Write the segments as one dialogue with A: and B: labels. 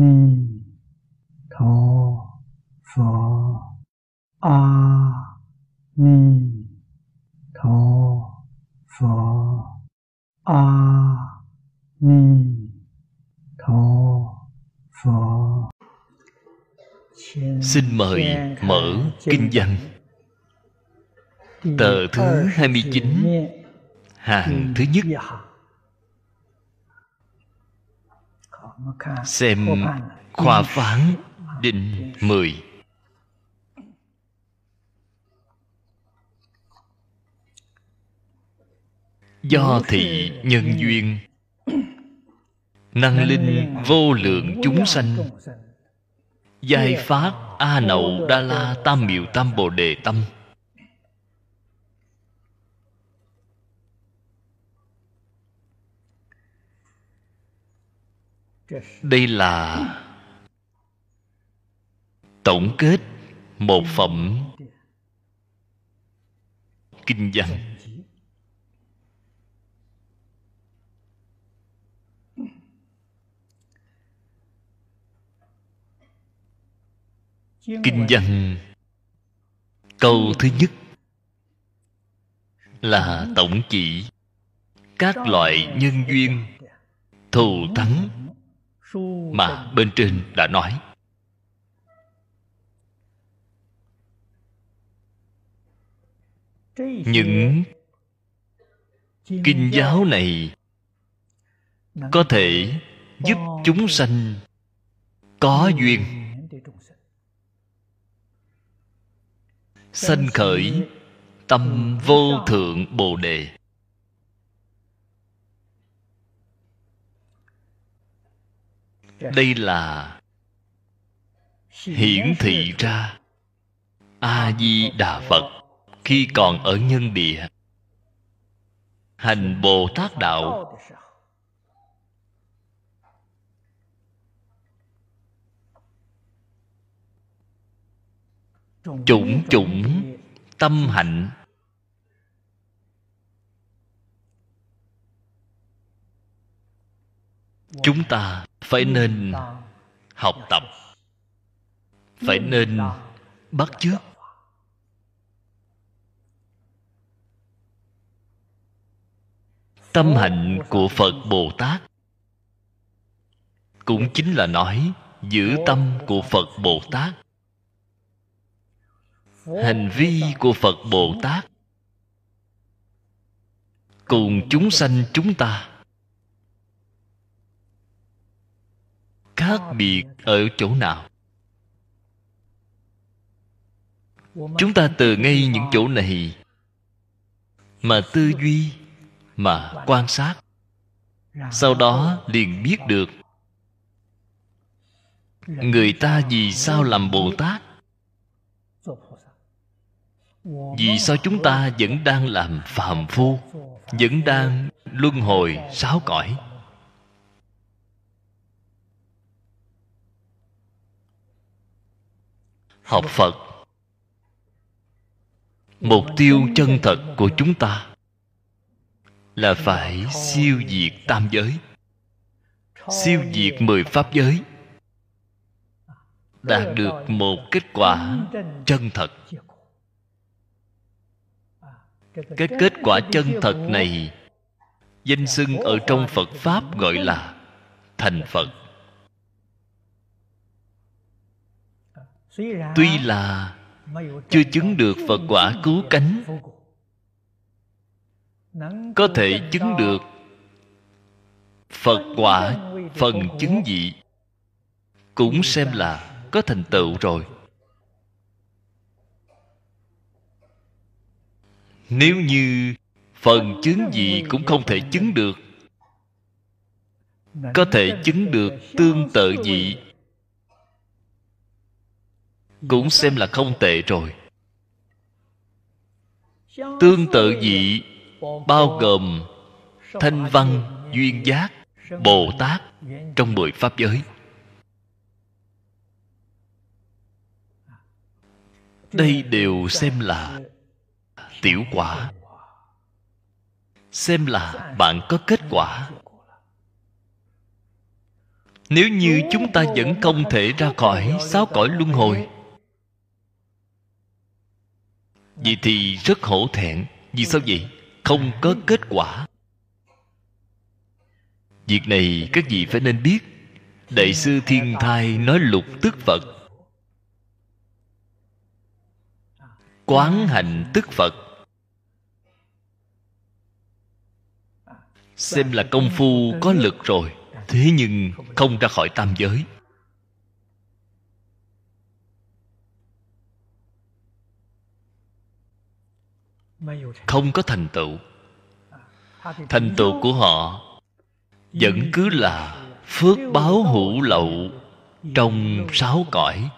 A: ni tho pho. A ni tho pho. A ni tho pho.
B: Xin mời mở kinh văn Tờ thứ 29 Hàng thứ nhất. Xem khoa phán định 10 Do thị nhân duyên Năng linh vô lượng chúng sanh Giai phát A Nậu Đa La Tam Miệu Tam Bồ Đề Tâm Đây là Tổng kết một phẩm Kinh văn. Kinh văn Câu thứ nhất Là tổng chỉ Các loại nhân duyên Thù thắng. Mà bên trên đã nói. Những Kinh giáo này Có thể giúp chúng sanh Có duyên. sanh khởi tâm vô thượng bồ đề đây là hiển thị ra. A di đà phật khi còn ở nhân địa. Hành bồ tát đạo. Chủng chủng tâm hạnh. Chúng ta phải nên học tập. Phải nên bắt chước. Tâm hạnh của phật bồ tát cũng chính là nói giữ tâm của phật bồ tát. Hành vi của phật bồ tát cùng chúng sanh chúng ta khác biệt ở chỗ nào? Chúng ta từ ngay những chỗ này mà tư duy, mà quan sát. Sau đó liền biết được người ta vì sao làm bồ tát? Vì sao chúng ta vẫn đang làm phàm phu, vẫn đang luân hồi sáu cõi? Học phật. Mục tiêu chân thật của chúng ta là phải siêu diệt tam giới, siêu diệt mười pháp giới, đạt được một kết quả chân thật. Cái kết quả chân thật này danh xưng ở trong phật pháp gọi là thành phật. Tuy là chưa chứng được phật quả cứu cánh có thể chứng được phật quả phần chứng dị cũng xem là có thành tựu rồi. Nếu như phần chứng gì cũng không thể chứng được có thể chứng được tương tự dị cũng xem là không tệ rồi. Tương tự dị bao gồm thanh văn, duyên giác, bồ tát trong mười pháp giới. Đây đều xem là tiểu quả. Xem là bạn có kết quả. Nếu như chúng ta vẫn không thể ra khỏi sáu cõi luân hồi vì thì rất hổ thẹn. Vì sao vậy? Không có kết quả. Việc này các vị phải nên biết. Đại sư thiên thai nói lục tức phật. Quán hạnh tức phật. Xem là công phu có lực rồi. Thế nhưng không ra khỏi tam giới. Không có thành tựu. Thành tựu của họ vẫn cứ là phước báo hữu lậu trong sáu cõi.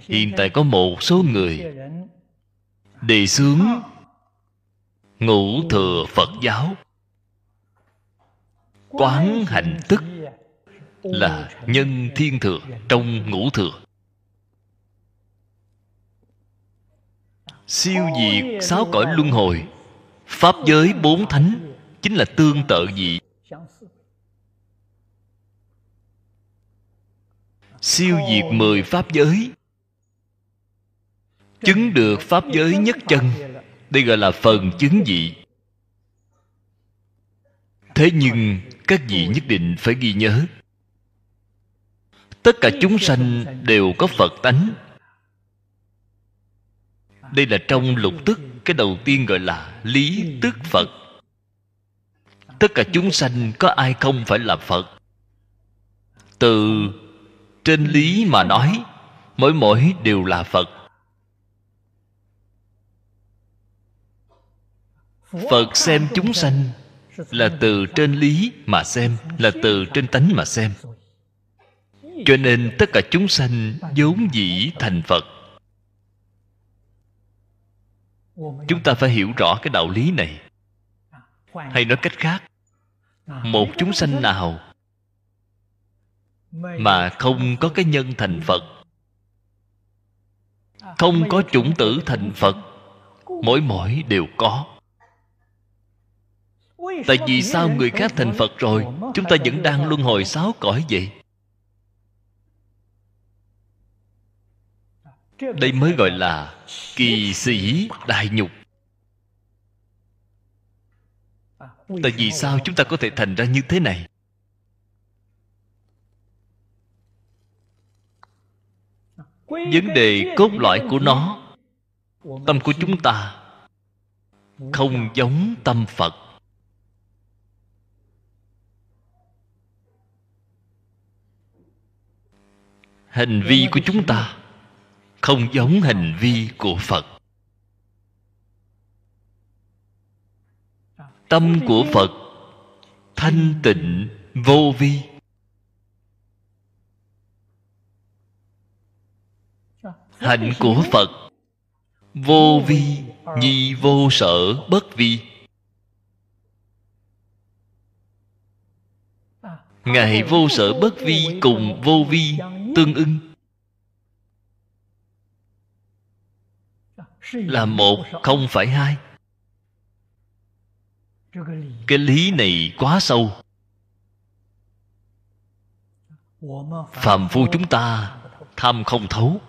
B: Hiện tại có một số người đề xướng ngũ thừa phật giáo. Quán hạnh tức là nhân thiên thừa trong ngũ thừa. Siêu diệt sáu cõi luân hồi. Pháp giới bốn thánh chính là tương tự dị siêu diệt mười pháp giới. Chứng được pháp giới nhất chân. đây gọi là phần chứng dị thế nhưng các vị nhất định phải ghi nhớ. Tất cả chúng sanh đều có phật tánh đây là trong lục tức, cái đầu tiên gọi là lý tức phật. Tất cả chúng sanh có ai không phải là phật? Từ trên lý mà nói, mỗi mỗi đều là phật. Phật xem chúng sanh là từ trên lý mà xem, là từ trên tánh mà xem. Cho nên tất cả chúng sanh vốn dĩ thành phật. Chúng ta phải hiểu rõ cái đạo lý này. Hay nói cách khác, một chúng sanh nào mà không có cái nhân thành phật, không có chủng tử thành phật, mỗi mỗi đều có. Tại vì sao người khác thành phật rồi, chúng ta vẫn đang luân hồi sáu cõi vậy? Đây mới gọi là kỳ sĩ đại nhục. Tại vì sao chúng ta có thể thành ra như thế này? Vấn đề cốt lõi của nó, tâm của chúng ta không giống tâm phật. Hành vi của chúng ta không giống hành vi của phật. Tâm của phật thanh tịnh vô vi. Hạnh của phật vô vi nhi vô sở bất vi. Ngài vô sở bất vi cùng vô vi tương ưng. Là một không phải hai. Cái lý này quá sâu. Phàm phu chúng ta tham không thấu.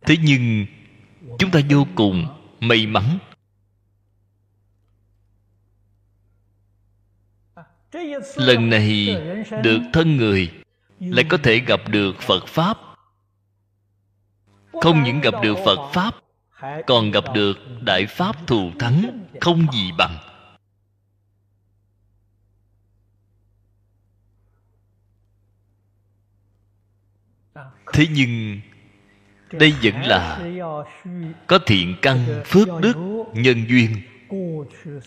B: Thế nhưng, chúng ta vô cùng may mắn. Lần này được thân người, lại có thể gặp được phật pháp. Không những gặp được phật pháp còn gặp được đại pháp thù thắng không gì bằng. Thế nhưng đây vẫn là có thiện căn phước đức nhân duyên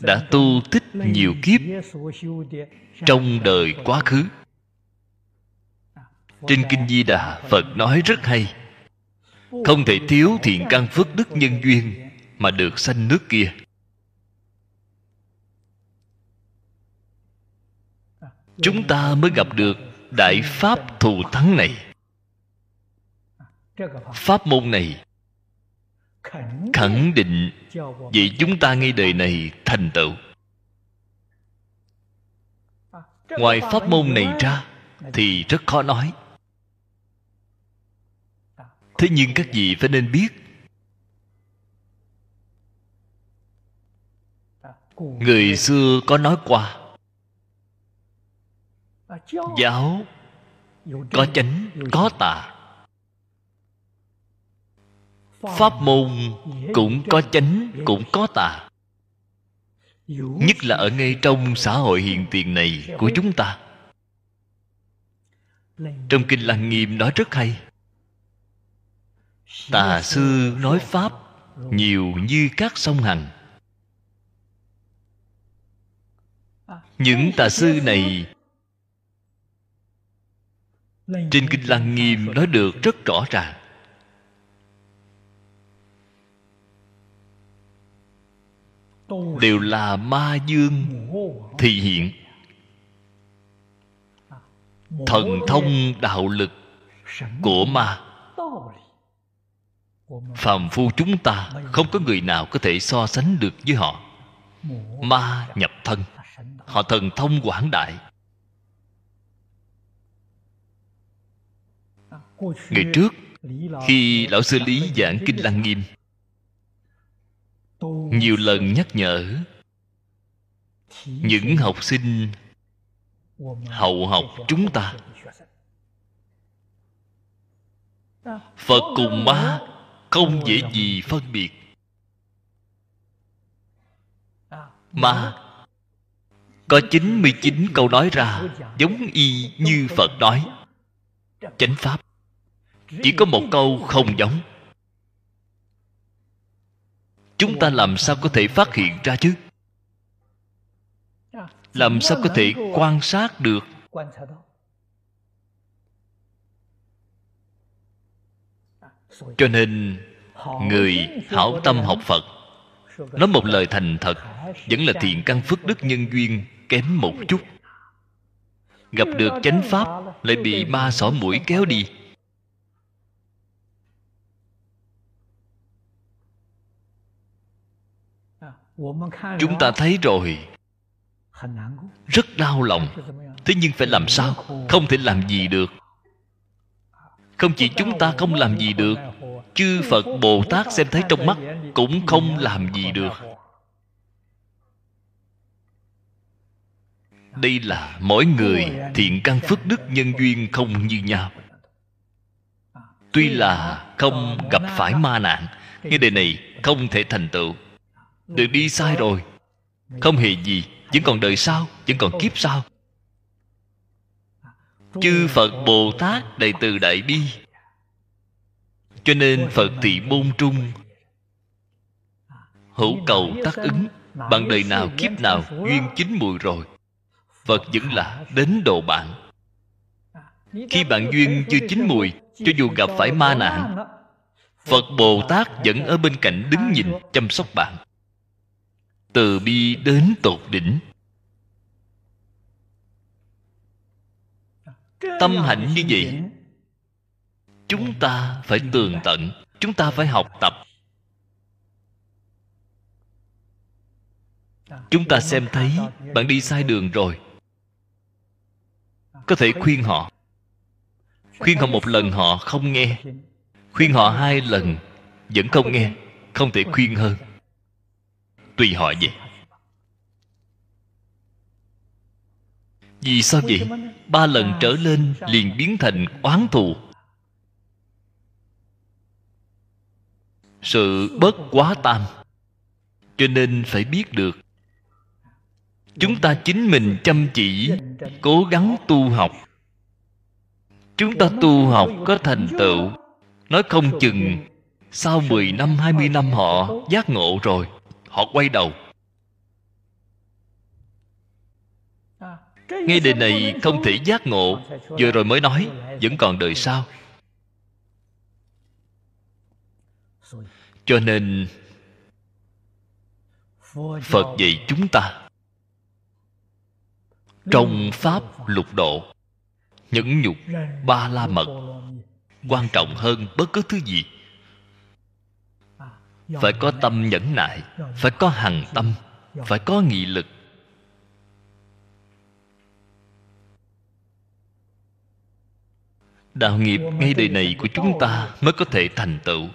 B: đã tu tích nhiều kiếp trong đời quá khứ. Trên kinh di đà phật nói rất hay không thể thiếu thiện căn phước đức nhân duyên mà được sanh nước kia. Chúng ta mới gặp được đại pháp thù thắng này. Pháp môn này khẳng định vì chúng ta ngay đời này thành tựu. Ngoài pháp môn này ra thì rất khó nói thế nhưng các vị phải nên biết, người xưa có nói qua, giáo có chánh, có tà. Pháp môn cũng có chánh, cũng có tà. Nhất là ở ngay trong xã hội hiện tiền này của chúng ta. Trong kinh lăng nghiêm nói rất hay tà sư nói pháp nhiều như các sông hằng. Những tà sư này trên kinh lăng nghiêm nói được rất rõ ràng. Đều là ma dương thị hiện. Thần thông đạo lực của ma phàm phu chúng ta không có người nào có thể so sánh được với họ. Ma nhập thân, họ thần thông quảng đại. Ngày trước, khi lão sư lý giảng kinh lăng nghiêm, nhiều lần nhắc nhở những học sinh hậu học chúng ta. Phật cùng ma không dễ gì phân biệt. Mà có 99 câu nói ra giống y như Phật nói. Chánh Pháp, Chỉ có một câu không giống. Chúng ta làm sao có thể phát hiện ra chứ? Làm sao có thể quan sát được? Cho nên, Người hảo tâm học Phật, Nói một lời thành thật, Vẫn là thiện căn phước đức nhân duyên kém một chút. Gặp được chánh pháp, lại bị ma xỏ mũi kéo đi. Chúng ta thấy rồi. Rất đau lòng. Thế nhưng phải làm sao? Không thể làm gì được không chỉ chúng ta không làm gì được, chư phật bồ tát xem thấy trong mắt cũng không làm gì được. Đây là mỗi người thiện căn phước đức nhân duyên không như nhau. Tuy là không gặp phải ma nạn, nhưng đề này không thể thành tựu. Được đi sai rồi, không hề gì, vẫn còn đời sau, vẫn còn kiếp sau chư phật bồ tát đầy từ đại bi. Cho nên phật thị môn trung hữu cầu tác ứng bằng đời nào kiếp nào duyên chín mùi rồi. Phật vẫn là đến độ bạn. Khi bạn duyên chưa chín mùi, cho dù gặp phải ma nạn, phật bồ tát vẫn ở bên cạnh đứng nhìn chăm sóc bạn. Từ bi đến tột đỉnh. Tâm hạnh như vậy, chúng ta phải tường tận, chúng ta phải học tập. Chúng ta xem thấy bạn đi sai đường rồi. Có thể khuyên họ. Khuyên họ một lần họ không nghe. Khuyên họ hai lần vẫn không nghe, không thể khuyên hơn. Tùy họ vậy. Vì sao vậy? Ba lần trở lên liền biến thành oán thù. Sự bất quá tam. Cho nên phải biết được, chúng ta chính mình chăm chỉ, cố gắng tu học. Chúng ta tu học có thành tựu. Nói không chừng, sau 10 năm 20 năm họ giác ngộ rồi, họ quay đầu. Ngay đời này không thể giác ngộ. Vừa rồi mới nói vẫn còn đời sau. Cho nên phật dạy chúng ta trong pháp lục độ nhẫn nhục ba la mật quan trọng hơn bất cứ thứ gì. Phải có tâm nhẫn nại phải có hằng tâm phải có nghị lực đạo nghiệp ngay đời này của chúng ta mới có thể thành tựu.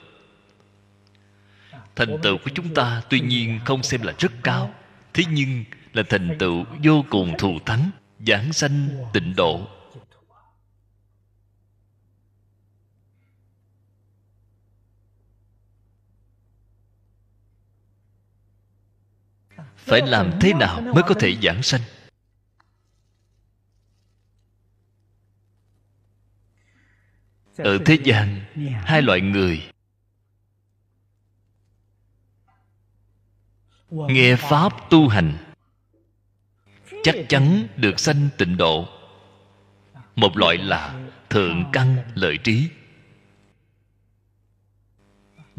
B: Thành tựu của chúng ta tuy nhiên không xem là rất cao, thế nhưng là thành tựu vô cùng thù thắng, giảng sanh, tịnh độ. Phải làm thế nào mới có thể giảng sanh? Ở thế gian hai loại người. Nghe pháp tu hành chắc chắn được sanh tịnh độ. Một loại là thượng căn lợi trí.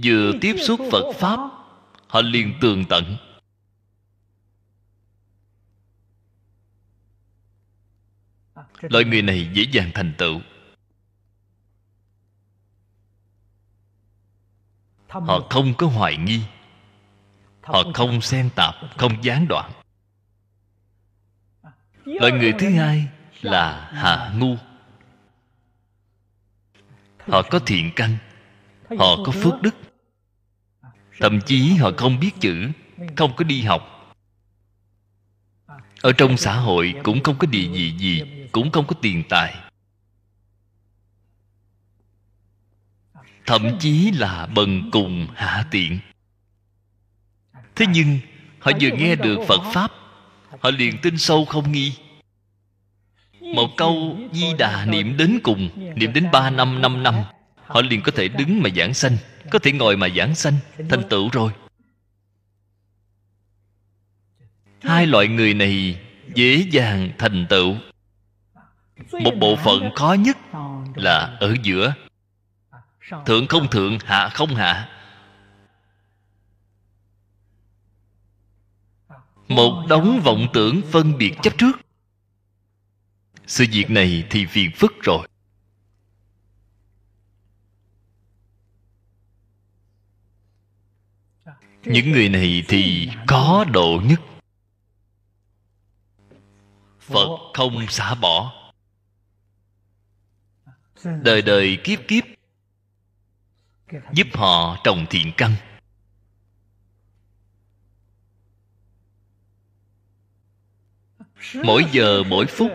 B: vừa tiếp xúc phật pháp họ liền tường tận. Loại người này dễ dàng thành tựu họ không có hoài nghi. Họ không xen tạp không gián đoạn. Loại người thứ hai là hạ ngu. Họ có thiện căn. Họ có phước đức. Thậm chí họ không biết chữ không có đi học. Ở trong xã hội cũng không có địa vị gì cũng không có tiền tài thậm chí là bần cùng hạ tiện. Thế nhưng họ vừa nghe được phật pháp họ liền tin sâu không nghi. Một câu di đà niệm đến cùng niệm đến ba năm năm năm họ liền có thể đứng mà giảng sanh có thể ngồi mà giảng sanh thành tựu rồi. Hai loại người này dễ dàng thành tựu. Một bộ phận khó nhất là ở giữa thượng không thượng hạ không hạ. Một đống vọng tưởng phân biệt chấp trước. Sự việc này thì phiền phức rồi. Những người này thì có độ nhất. Phật không xả bỏ. Đời đời kiếp kiếp giúp họ trồng thiện căn. Mỗi giờ, mỗi phút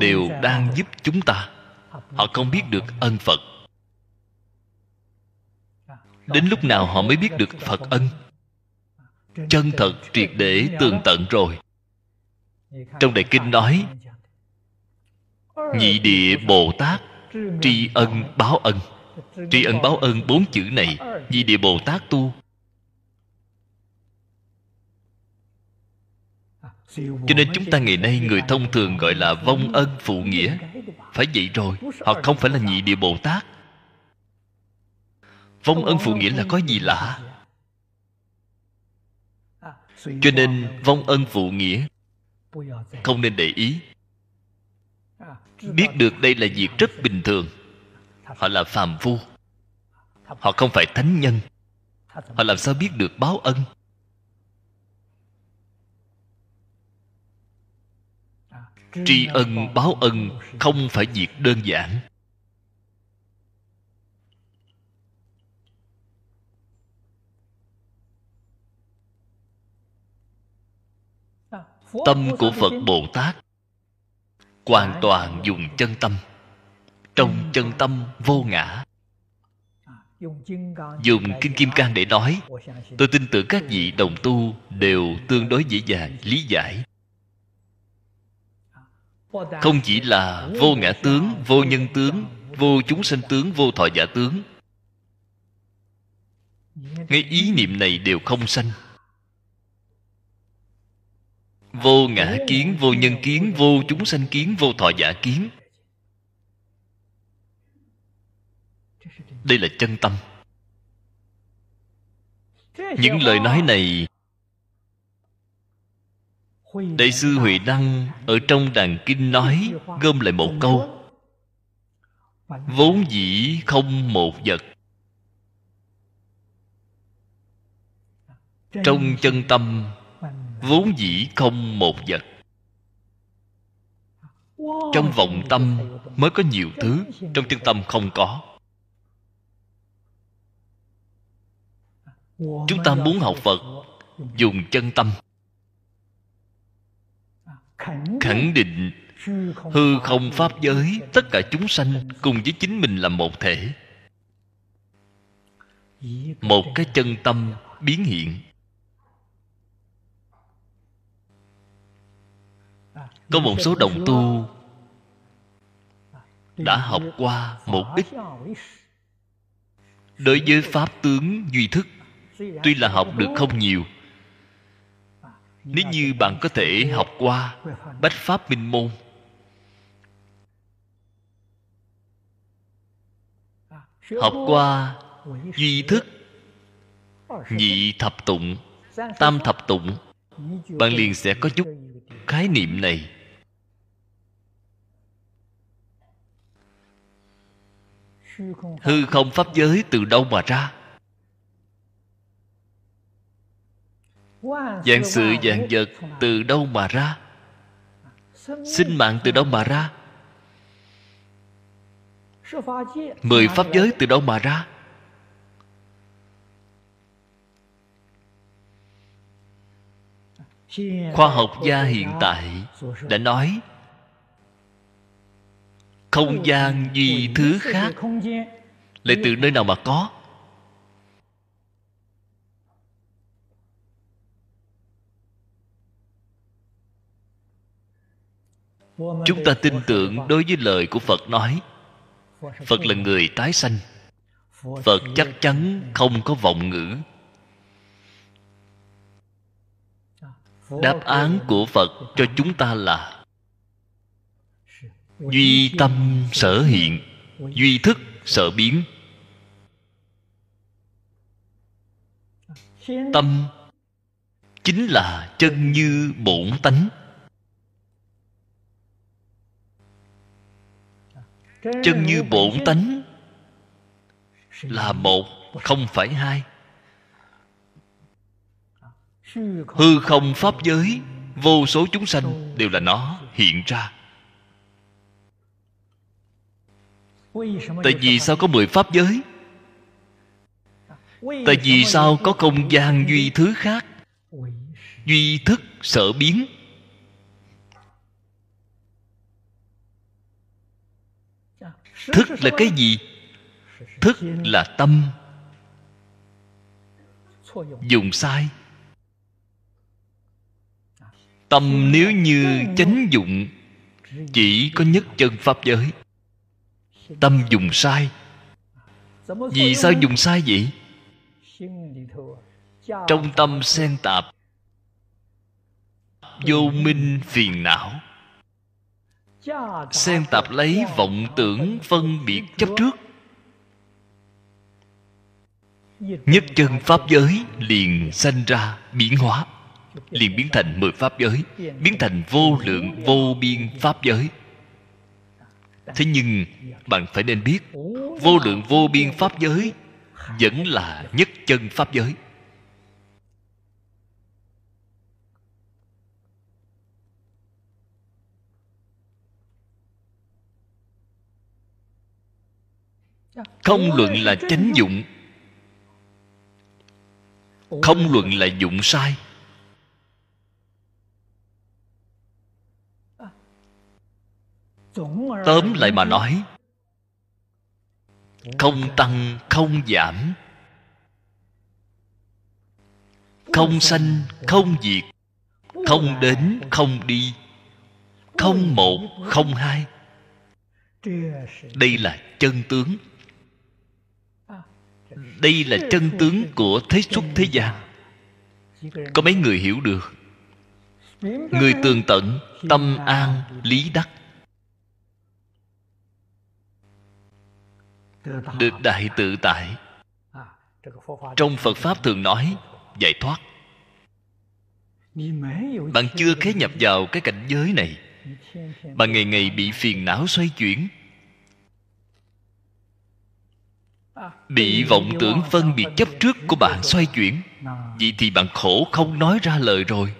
B: đều đang giúp chúng ta. Họ không biết được ân phật. Đến lúc nào họ mới biết được phật ân? Chân thật triệt để tường tận rồi. Trong đại kinh nói, nhị địa bồ tát tri ân báo ân tri ân báo ân bốn chữ này, vì địa bồ tát tu. Cho nên chúng ta ngày nay người thông thường gọi là vong ân phụ nghĩa. Phải vậy rồi, họ không phải là nhị địa bồ tát. Vong ân phụ nghĩa là có gì lạ? Cho nên vong ân phụ nghĩa không nên để ý. Biết được đây là việc rất bình thường họ là phàm phu. Họ không phải thánh nhân. Họ làm sao biết được báo ân? Tri ân, báo ân không phải việc đơn giản. Tâm của phật bồ tát hoàn toàn dùng chân tâm trong chân tâm vô ngã. Dùng kinh kim cang để nói, tôi tin tưởng các vị đồng tu đều tương đối dễ dàng, lý giải. Không chỉ là vô ngã tướng, vô nhân tướng, vô chúng sanh tướng, vô thọ giả tướng. Ngay ý niệm này đều không sanh. Vô ngã kiến, vô nhân kiến, vô chúng sanh kiến, vô thọ giả kiến. Đây là chân tâm. Những lời nói này, đại sư huệ đăng ở trong đàn kinh nói, gom lại một câu. Vốn dĩ không một vật. Trong chân tâm, vốn dĩ không một vật. Trong vọng tâm mới có nhiều thứ, trong chân tâm không có. Chúng ta muốn học phật, dùng chân tâm. Khẳng định hư không pháp giới, tất cả chúng sanh cùng với chính mình là một thể. Một cái chân tâm biến hiện. Có một số đồng tu đã học qua một ít. Đối với pháp tướng duy thức tuy là học được không nhiều. Nếu như bạn có thể học qua bách pháp minh môn, học qua duy thức, nhị thập tụng, tam thập tụng, bạn liền sẽ có chút khái niệm này. Hư không pháp giới từ đâu mà ra? Dạng sự dạng vật từ đâu mà ra? Sinh mạng từ đâu mà ra? Mười pháp giới từ đâu mà ra? Khoa học gia hiện tại đã nói không gian duy thứ khác lại từ nơi nào mà có chúng ta tin tưởng đối với lời của phật nói. Phật là người tái sanh. Phật chắc chắn không có vọng ngữ. Đáp án của phật cho chúng ta là duy tâm sở hiện, duy thức sở biến. Tâm chính là chân như bổn tánh. Chân như bổn tánh là một, không phải hai. Hư không pháp giới, vô số chúng sanh đều là nó hiện ra. Tại vì sao có mười pháp giới? Tại vì sao có không gian duy thứ khác? Duy thức sở biến. Thức là cái gì? Thức là tâm. Dùng sai. Tâm nếu như chánh dụng, chỉ có nhất chân pháp giới. Tâm dùng sai. Vì sao dùng sai vậy? Trong tâm xen tạp, vô minh phiền não xen tạp lấy vọng tưởng phân biệt chấp trước. Nhất chân pháp giới liền sanh ra biến hóa. Liền biến thành mười pháp giới, biến thành vô lượng, vô biên pháp giới. Thế nhưng, bạn phải nên biết, vô lượng, vô biên pháp giới vẫn là nhất chân pháp giới. Không luận là chánh dụng. Không luận là dụng sai. Tóm lại mà nói, không tăng, không giảm. Không sanh, không diệt. Không đến, không đi. Không một, không hai. Đây là chân tướng đây là chân tướng của thế xuất thế gian có mấy người hiểu được? Người tường tận tâm an lý đắc. Được đại tự tại. Trong phật pháp thường nói giải thoát. Bạn chưa khế nhập vào cái cảnh giới này bạn ngày ngày bị phiền não xoay chuyển bị vọng tưởng phân biệt chấp trước của bạn xoay chuyển. Vậy thì bạn khổ không nói ra lời rồi.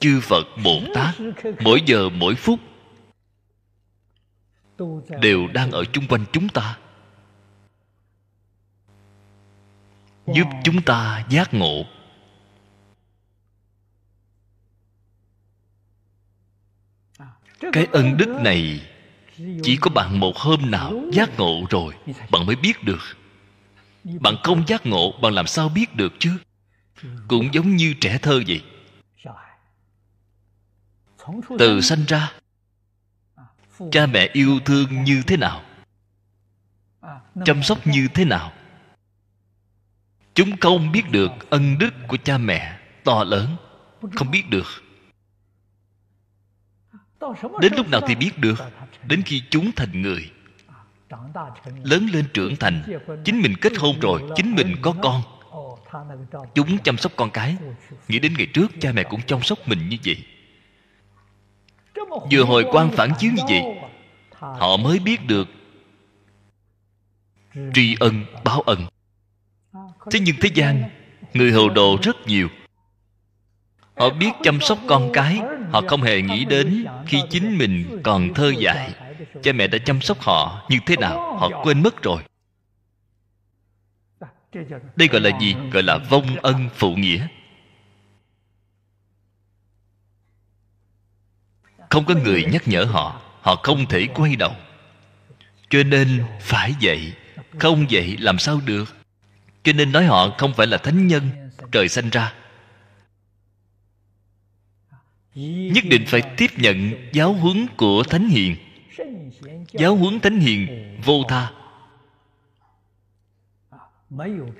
B: Chư phật bồ tát, mỗi giờ, mỗi phút, đều đang ở chung quanh chúng ta. Giúp chúng ta giác ngộ. Cái ân đức này chỉ có bạn một hôm nào giác ngộ rồi, bạn mới biết được. Bạn không giác ngộ, bạn làm sao biết được chứ? Cũng giống như trẻ thơ vậy. Từ sanh ra, cha mẹ yêu thương như thế nào? Chăm sóc như thế nào? Chúng không biết được ân đức của cha mẹ to lớn, không biết được đến lúc nào thì biết được đến khi chúng thành người. Lớn lên trưởng thành chính mình kết hôn rồi chính mình có con. Chúng chăm sóc con cái nghĩ đến ngày trước cha mẹ cũng chăm sóc mình như vậy. Vừa hồi quan phản chiếu như vậy họ mới biết được tri ân báo ân. Thế nhưng thế gian người hồ đồ rất nhiều họ biết chăm sóc con cái. Họ không hề nghĩ đến khi chính mình còn thơ dại. Cha mẹ đã chăm sóc họ như thế nào, họ quên mất rồi. Đây gọi là gì? Gọi là vong ân phụ nghĩa. Không có người nhắc nhở họ họ không thể quay đầu. Cho nên phải vậy không vậy làm sao được. Cho nên nói họ không phải là thánh nhân, trời sanh ra nhất định phải tiếp nhận giáo huấn của thánh hiền. Giáo huấn thánh hiền, vô tha.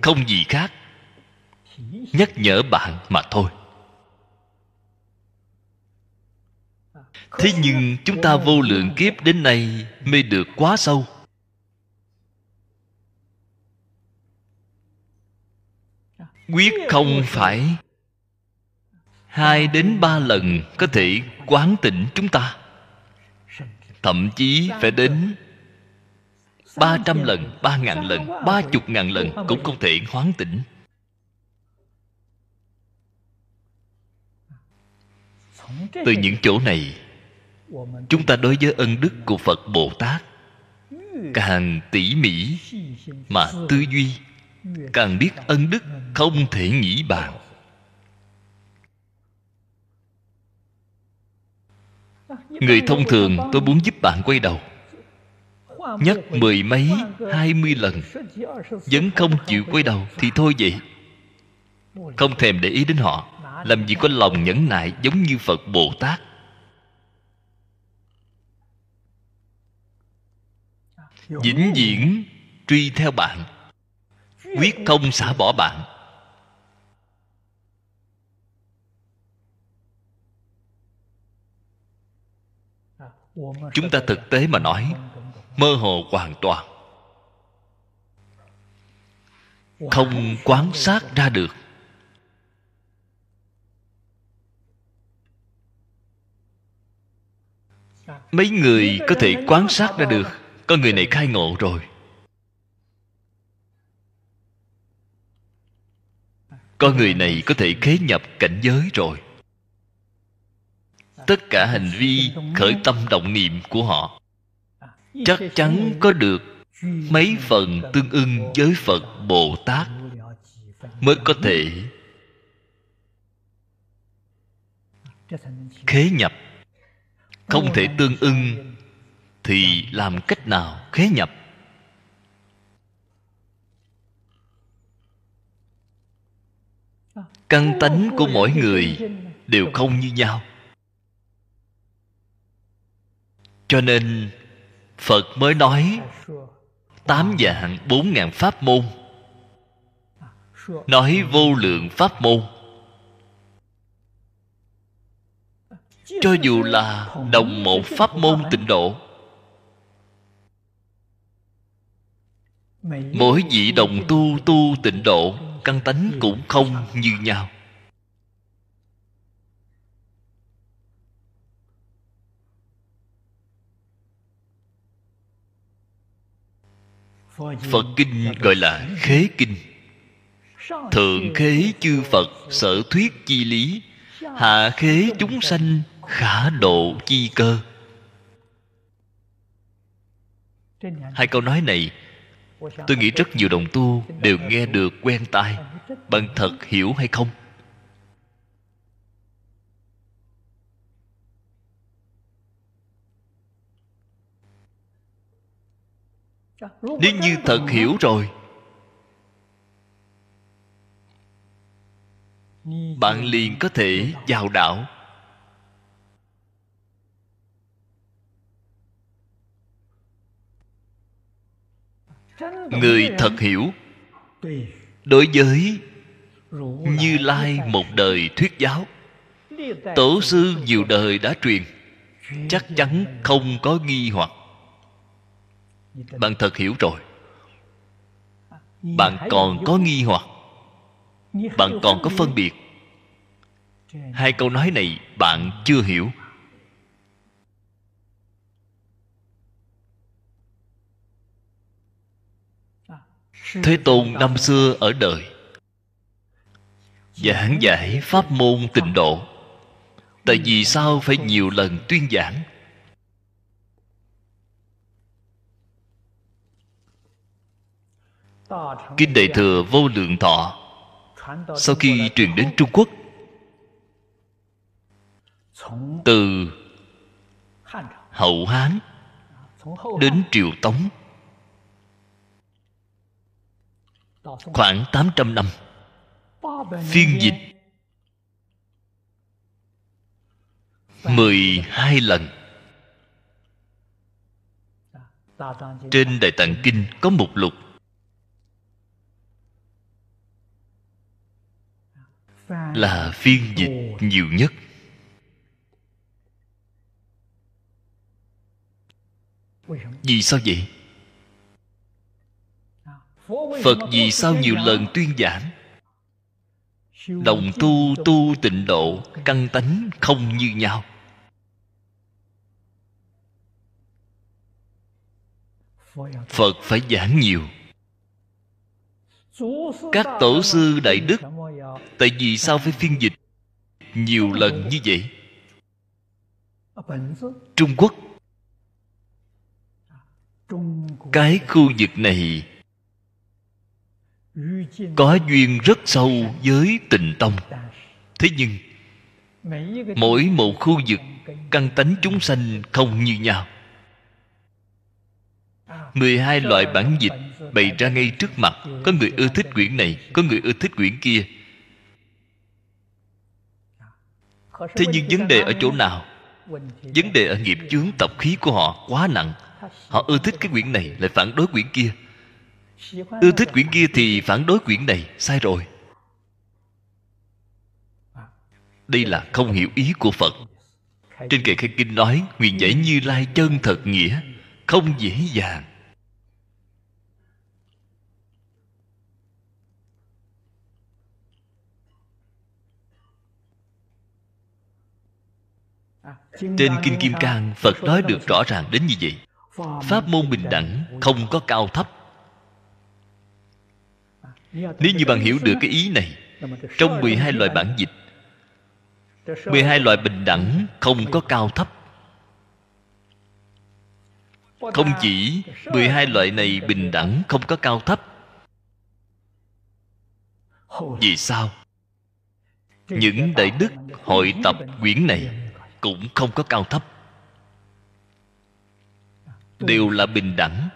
B: Không gì khác. Nhắc nhở bạn mà thôi. Thế nhưng chúng ta vô lượng kiếp đến nay mê được quá sâu. Quyết không phải hai đến ba lần có thể quán tỉnh chúng ta. Thậm chí phải đến ba trăm lần, ba ngàn lần, ba chục ngàn lần cũng không thể hoán tỉnh từ những chỗ này, chúng ta đối với ân đức của phật bồ tát, càng tỉ mỉ mà tư duy, càng biết ân đức không thể nghĩ bàn. Người thông thường, tôi muốn giúp bạn quay đầu. Nhất mười mấy, hai mươi lần. Vẫn không chịu quay đầu thì thôi vậy. Không thèm để ý đến họ. Làm gì có lòng nhẫn nại giống như phật bồ tát. Vĩnh viễn truy theo bạn. Quyết không xả bỏ bạn. Chúng ta thực tế mà nói, mơ hồ hoàn toàn. Không quán sát ra được. Mấy người có thể quán sát ra được. Con người này khai ngộ rồi. Con người này có thể khế nhập cảnh giới rồi tất cả hành vi khởi tâm động niệm của họ. Chắc chắn có được mấy phần tương ưng với phật bồ tát mới có thể khế nhập. Không thể tương ưng thì làm cách nào khế nhập? Căn tánh của mỗi người đều không như nhau. Cho nên, phật mới nói, tám dạng bốn ngàn pháp môn. Nói vô lượng pháp môn. Cho dù là đồng một pháp môn tịnh độ, mỗi vị đồng tu tu tịnh độ, căn tánh cũng không như nhau. Phật kinh gọi là khế kinh. Thượng khế chư phật sở thuyết chi lý, hạ khế chúng sanh khả độ chi cơ. Hai câu nói này, tôi nghĩ rất nhiều đồng tu đều nghe được quen tai bạn thật hiểu hay không? Nếu như thật hiểu rồi bạn liền có thể vào đạo. Người thật hiểu đối với như lai một đời thuyết giáo tổ sư nhiều đời đã truyền chắc chắn không có nghi hoặc bạn thật hiểu rồi. Bạn còn có nghi hoặc. Bạn còn có phân biệt. Hai câu nói này bạn chưa hiểu. Thế tôn năm xưa ở đời. Giảng giải pháp môn tịnh độ. Tại vì sao phải nhiều lần tuyên giảng kinh đại thừa vô lượng thọ sau khi truyền đến trung quốc từ hậu hán đến triều tống khoảng 800 năm phiên dịch 12 lần. Trên Đại Tạng Kinh có một lục Là phiên dịch nhiều nhất. Vì sao vậy? phật vì sao nhiều lần tuyên giảng? Đồng tu tu tịnh độ căn tánh không như nhau. Phật phải giảng nhiều các tổ sư đại đức, tại vì sao phải phiên dịch? Nhiều lần như vậy. Trung quốc. Cái khu vực này có duyên rất sâu với tịnh tông. Thế nhưng, mỗi một khu vực căn tánh chúng sanh không như nhau. 12 loại bản dịch bày ra ngay trước mặt. Có người ưa thích quyển này, Có người ưa thích quyển kia. Thế nhưng vấn đề ở chỗ nào? Vấn đề ở nghiệp chướng tập khí của họ quá nặng. Họ ưa thích cái quyển này, Lại phản đối quyển kia. Ưa thích quyển kia thì phản đối quyển này, sai rồi. Đây là không hiểu ý của phật. Trên kệ khai kinh nói, nguyện giải như lai chân thật nghĩa, không dễ dàng. Trên kinh kim cang, phật nói được rõ ràng đến như vậy. Pháp môn bình đẳng không có cao thấp. Nếu như bạn hiểu được cái ý này, Trong 12 loại bản dịch 12 loại bình đẳng không có cao thấp. Không chỉ 12 loại này bình đẳng không có cao thấp. Vì sao? Những đại đức hội tập quyển này cũng không có cao thấp. Đều là bình đẳng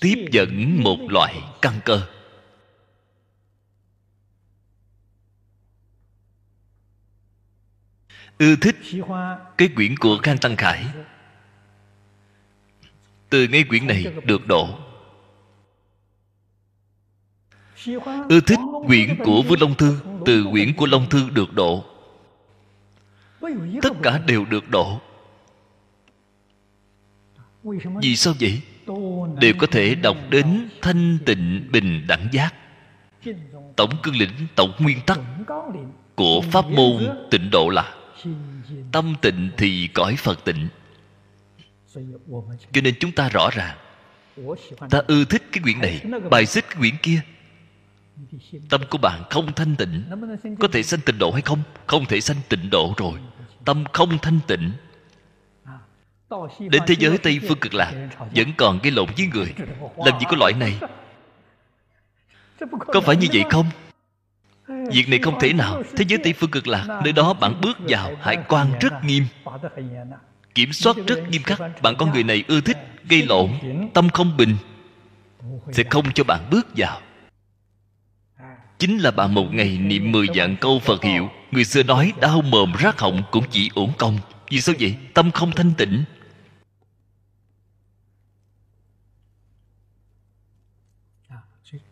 B: tiếp dẫn một loại căn cơ. Ưa thích cái quyển của khang tăng khải. Từ ngay quyển này được độ ưa thích quyển của vương long thư. Từ quyển của long thư được độ tất cả đều được độ. Vì sao vậy? Đều có thể đọc đến thanh tịnh bình đẳng giác. Tổng cương lĩnh tổng nguyên tắc của pháp môn tịnh độ là tâm tịnh thì cõi phật tịnh. Cho nên chúng ta rõ ràng ta ưa thích cái quyển này bài xích cái quyển kia. Tâm của bạn không thanh tịnh. Có thể sanh tịnh độ hay không? Không thể sanh tịnh độ rồi tâm không thanh tịnh. Đến thế giới tây phương cực lạc, vẫn còn gây lộn với người. Làm gì có loại này? Có phải như vậy không? Việc này không thể nào. Thế giới tây phương cực lạc, nơi đó bạn bước vào, hải quan rất nghiêm. Kiểm soát rất nghiêm khắc. Bạn con người này ưa thích gây lộn, tâm không bình, sẽ không cho bạn bước vào. Chính là bạn một ngày niệm mười vạn câu phật hiệu người xưa nói đau mồm rác họng cũng chỉ uổng công. Vì sao vậy? Tâm không thanh tịnh.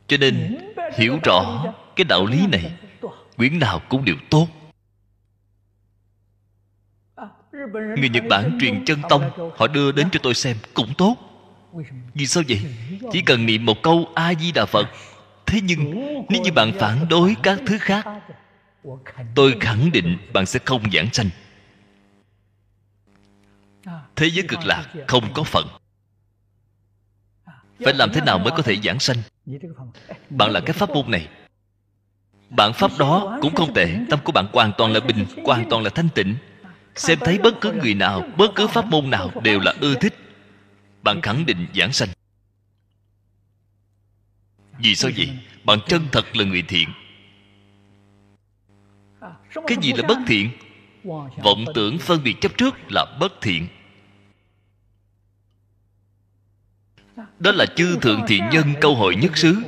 B: Cho nên hiểu rõ cái đạo lý này, quyển nào cũng đều tốt. Người nhật bản truyền chân tông, họ đưa đến cho tôi xem cũng tốt. Vì sao vậy? Chỉ cần niệm một câu a di đà phật. Thế nhưng, nếu như bạn phản đối các thứ khác tôi khẳng định bạn sẽ không giảng sanh. Thế giới cực lạc không có phận phải làm thế nào mới có thể giảng sanh? Bạn là cái pháp môn này. Bạn pháp đó cũng không tệ. Tâm của bạn hoàn toàn là bình, hoàn toàn là thanh tịnh. Xem thấy bất cứ người nào, bất cứ pháp môn nào đều là ưa thích. Bạn khẳng định giảng sanh. Vì sao vậy? Bạn chân thật là người thiện cái gì là bất thiện? Vọng tưởng phân biệt chấp trước là bất thiện. Đó là chư thượng thiện nhân câu hội nhất xứ.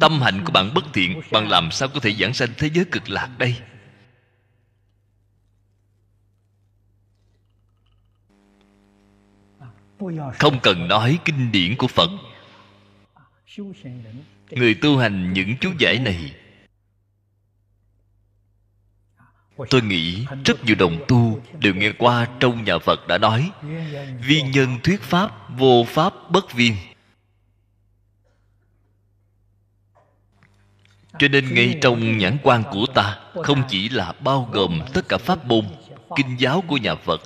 B: tâm hạnh của bạn bất thiện bạn làm sao có thể giảng sanh thế giới cực lạc đây? Không cần nói kinh điển của phật. Người tu hành những chú giải này tôi nghĩ rất nhiều đồng tu đều nghe qua trong nhà phật đã nói, vi nhân thuyết pháp, vô pháp bất viên. Cho nên ngay trong nhãn quan của ta, không chỉ là bao gồm tất cả pháp môn, kinh giáo của nhà phật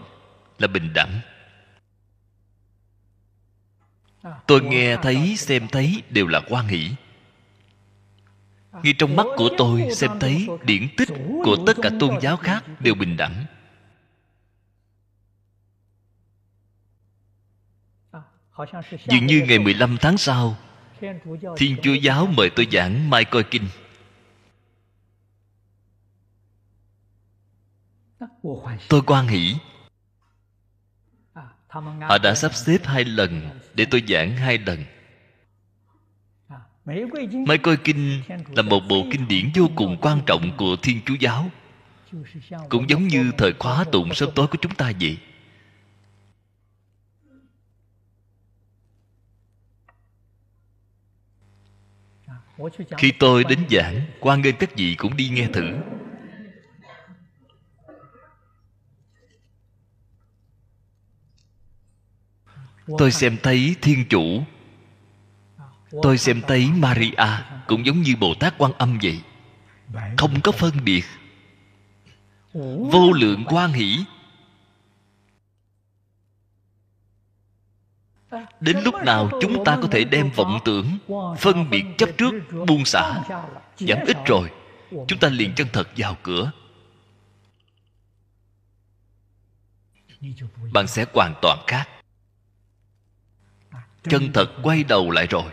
B: là bình đẳng. Tôi nghe thấy, xem thấy đều là quan hỷ ngay trong mắt của tôi xem thấy điển tích của tất cả tôn giáo khác đều bình đẳng. Dường như ngày 15 tháng sau, Thiên Chúa Giáo mời tôi giảng Mai Coi Kinh. Tôi quan hỷ. Họ đã sắp xếp hai lần Để tôi giảng hai lần. Mai Coi Kinh là một bộ kinh điển vô cùng quan trọng của Thiên Chúa Giáo. Cũng giống như thời khóa tụng sớm tối của chúng ta vậy. Khi tôi đến giảng quan nghênh các vị cũng đi nghe thử. Tôi xem thấy thiên chủ tôi xem thấy maria cũng giống như bồ tát quan âm vậy. Không có phân biệt. Vô lượng quan hỷ. Đến lúc nào chúng ta có thể đem vọng tưởng, phân biệt chấp trước, buông xả? Giảm ít rồi. Chúng ta liền chân thật vào cửa. Bạn sẽ hoàn toàn khác. Chân thật quay đầu lại rồi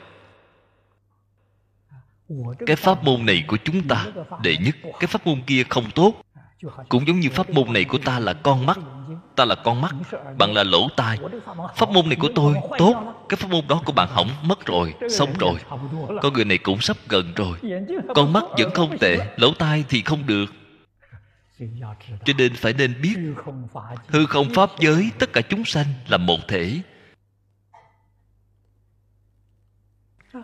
B: cái pháp môn này của chúng ta đệ nhất cái pháp môn kia không tốt. Cũng giống như pháp môn này của ta là con mắt. ta là con mắt. Bạn là lỗ tai. Pháp môn này của tôi tốt. Cái pháp môn đó của bạn hỏng mất rồi xong rồi. con người này cũng sắp gần rồi. Con mắt vẫn không tệ lỗ tai thì không được. Cho nên phải nên biết hư không pháp giới tất cả chúng sanh là một thể.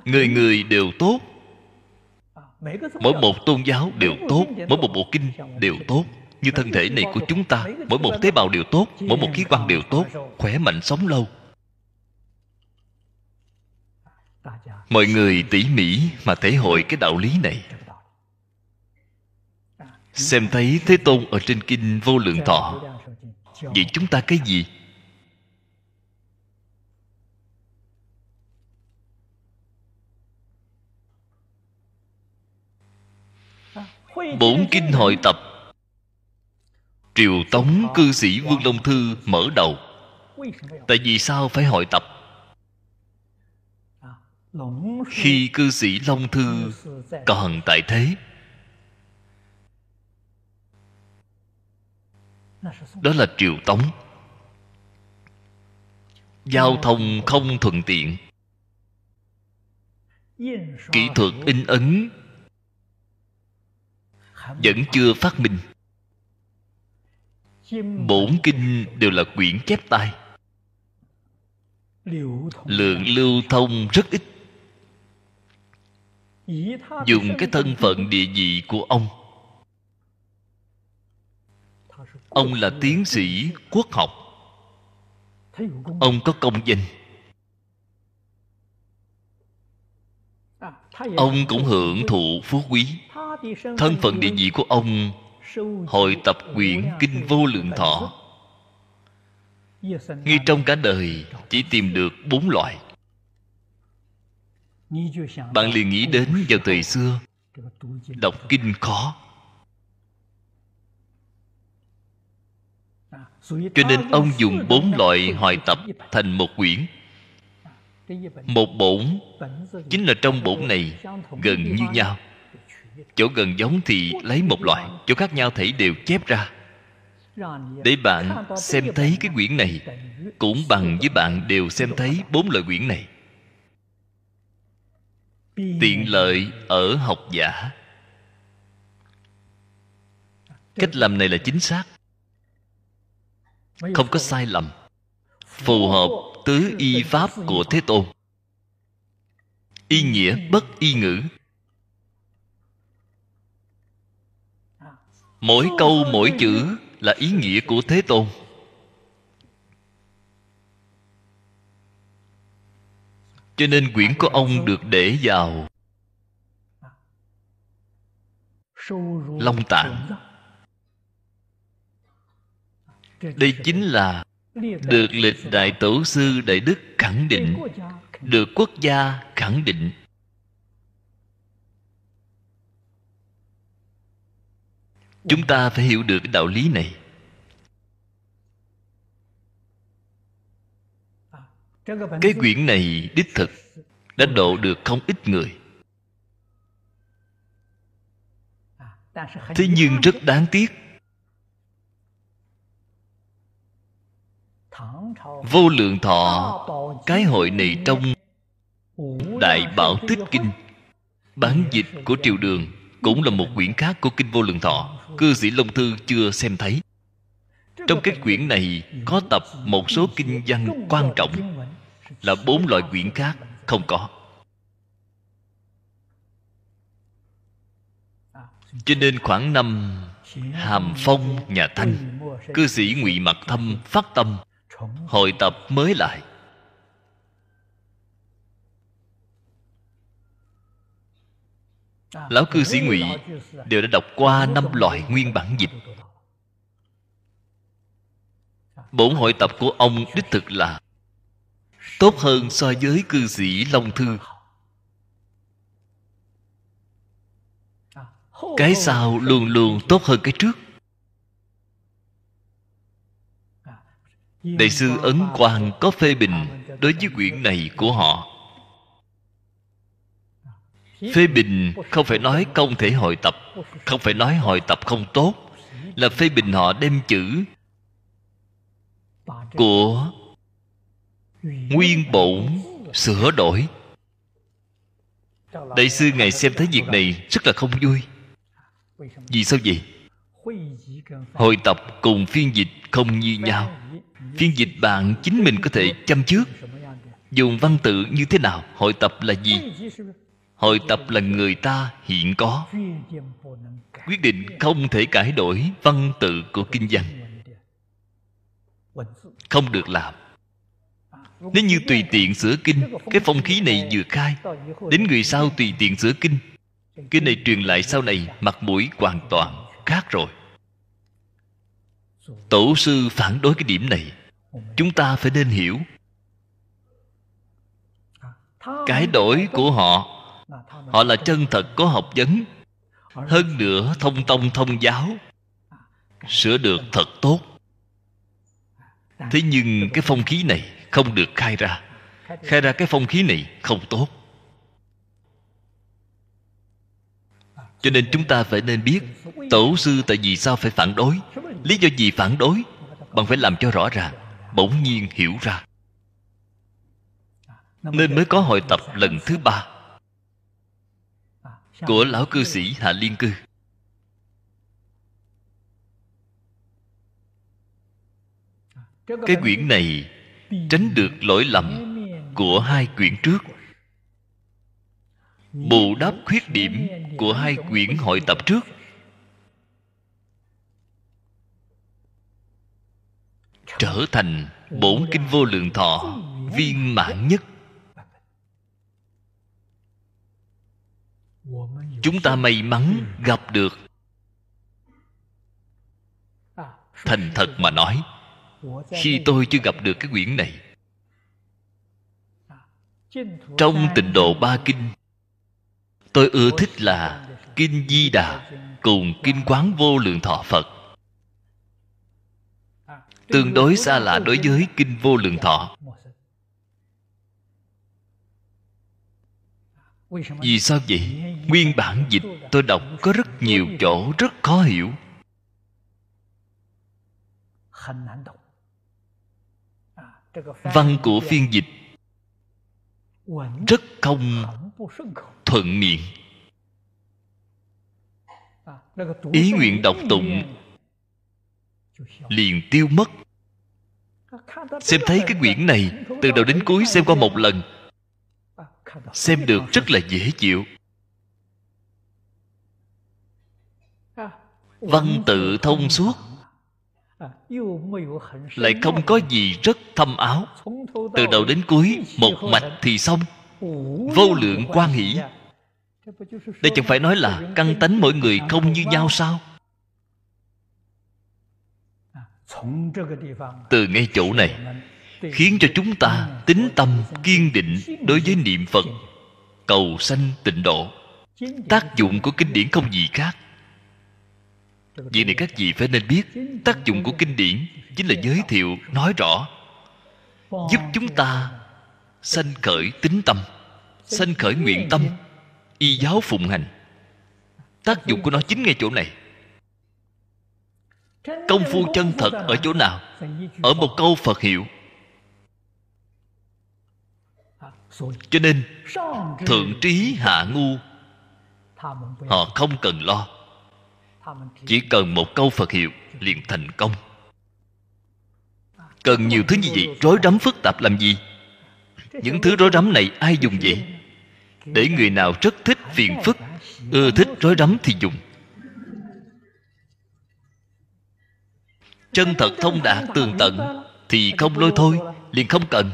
B: Người người đều tốt mỗi một tôn giáo đều tốt mỗi một bộ kinh đều tốt. Như thân thể này của chúng ta mỗi một tế bào đều tốt mỗi một khí quan đều tốt khỏe mạnh sống lâu. Mọi người tỉ mỉ mà thể hội cái đạo lý này. Xem thấy thế tôn ở trên kinh vô lượng thọ. vậy chúng ta cái gì bốn kinh hội tập. Triều Tống cư sĩ Vương Long Thư mở đầu. Tại vì sao phải hội tập? Khi cư sĩ Long Thư còn tại thế, Đó là Triều Tống. Giao thông không thuận tiện. Kỹ thuật in ấn vẫn chưa phát minh. Bổn kinh đều là quyển chép tay Lượng lưu thông rất ít. Dùng cái thân phận địa vị của ông. Ông là tiến sĩ quốc học. Ông có công danh. Ông cũng hưởng thụ phú quý. Thân phận địa vị của ông Hội tập quyển Kinh Vô Lượng Thọ. Ngay trong cả đời Chỉ tìm được bốn loại. Bạn liền nghĩ đến vào thời xưa Đọc kinh khó. Cho nên ông dùng bốn loại hoài tập thành một quyển. Một bổn Chính là trong bổn này Gần như nhau chỗ gần giống thì lấy một loại, chỗ khác nhau thể đều chép ra. Để bạn xem thấy cái quyển này, cũng bằng với bạn đều xem thấy bốn loại quyển này. Tiện lợi ở học giả. Cách làm này là chính xác. Không có sai lầm. Phù hợp tứ y pháp của thế tôn. Y nghĩa bất y ngữ. Mỗi câu mỗi chữ là ý nghĩa của thế tôn. Cho nên quyển của ông được để vào long tạng. Đây chính là được lịch đại tổ sư đại đức khẳng định được quốc gia khẳng định chúng ta phải hiểu được cái đạo lý này. Cái quyển này đích thực đã độ được không ít người. Thế nhưng rất đáng tiếc. Vô lượng thọ, cái hội này trong đại bảo tích kinh bản dịch của triều đường cũng là một quyển khác của kinh vô lượng thọ cư sĩ long thư chưa xem thấy. Trong cái quyển này có tập một số kinh văn quan trọng là bốn loại quyển khác không có. Cho nên khoảng năm hàm phong, nhà thanh, cư sĩ ngụy mặc thâm phát tâm hội tập mới lại. Lão cư sĩ ngụy đều đã đọc qua năm loại nguyên bản dịch. Bổn hội tập của ông đích thực là tốt hơn so với cư sĩ long thư. Cái sau luôn luôn tốt hơn cái trước. Đại sư ấn quang có phê bình đối với quyển này của họ phê bình không phải nói không thể hội tập, không phải nói hội tập không tốt, là phê bình họ đem chữ của nguyên bổn sửa đổi. Đại sư ngài xem thấy việc này rất là không vui. Vì sao vậy? Hội tập cùng phiên dịch không như nhau. Phiên dịch bạn chính mình có thể chăm trước. Dùng văn tự như thế nào hội tập là gì? Hội tập là người ta hiện có. Quyết định không thể cải đổi văn tự của kinh văn. Không được làm. Nếu như tùy tiện sửa kinh, cái phong khí này vừa khai, đến người sau tùy tiện sửa kinh. Kinh này truyền lại sau này, mặt mũi hoàn toàn khác rồi. Tổ sư phản đối cái điểm này. Chúng ta phải nên hiểu. Cái đổi của họ họ là chân thật có học vấn. Hơn nữa thông tông thông giáo. Sửa được thật tốt. Thế nhưng cái phong khí này không được khai ra. Khai ra cái phong khí này không tốt. Cho nên chúng ta phải nên biết, tổ sư tại vì sao phải phản đối? Lý do gì phản đối? Bạn phải làm cho rõ ràng, bỗng nhiên hiểu ra. Nên mới có hội tập lần thứ ba của lão cư sĩ hạ liên cư. Cái quyển này tránh được lỗi lầm của hai quyển trước. Bù đắp khuyết điểm của hai quyển hội tập trước. Trở thành bổn kinh vô lượng thọ viên mãn nhất. Chúng ta may mắn gặp được. Thành thật mà nói, khi tôi chưa gặp được cái quyển này, trong tịnh độ ba kinh, tôi ưa thích là kinh di đà cùng kinh quán vô lượng thọ phật. Tương đối xa lạ đối với kinh vô lượng thọ. Vì sao vậy? Nguyên bản dịch tôi đọc có rất nhiều chỗ rất khó hiểu. Văn của phiên dịch rất không thuận miệng. Ý nguyện đọc tụng liền tiêu mất. Xem thấy cái quyển này, từ đầu đến cuối xem qua một lần xem được rất là dễ chịu. Văn tự thông suốt. Lại không có gì rất thâm áo. Từ đầu đến cuối, một mạch thì xong. Vô lượng quan hỷ. Đây chẳng phải nói là căn tánh mỗi người không như nhau sao? Từ ngay chỗ này khiến cho chúng ta tính tâm kiên định đối với niệm phật cầu sanh tịnh độ. Tác dụng của kinh điển không gì khác. Việc này các vị phải nên biết Tác dụng của kinh điển Chính là giới thiệu, nói rõ Giúp chúng ta Sanh khởi tính tâm Sanh khởi nguyện tâm Y giáo phụng hành. Tác dụng của nó chính ngay chỗ này. Công phu chân thật ở chỗ nào? Ở một câu Phật hiệu. Cho nên Thượng trí hạ ngu Họ không cần lo. Chỉ cần một câu phật hiệu liền thành công. Cần nhiều thứ như vậy rối rắm phức tạp làm gì? Những thứ rối rắm này ai dùng vậy? Để người nào rất thích phiền phức ưa thích rối rắm thì dùng. Chân thật thông đạt tường tận thì không lôi thôi liền không cần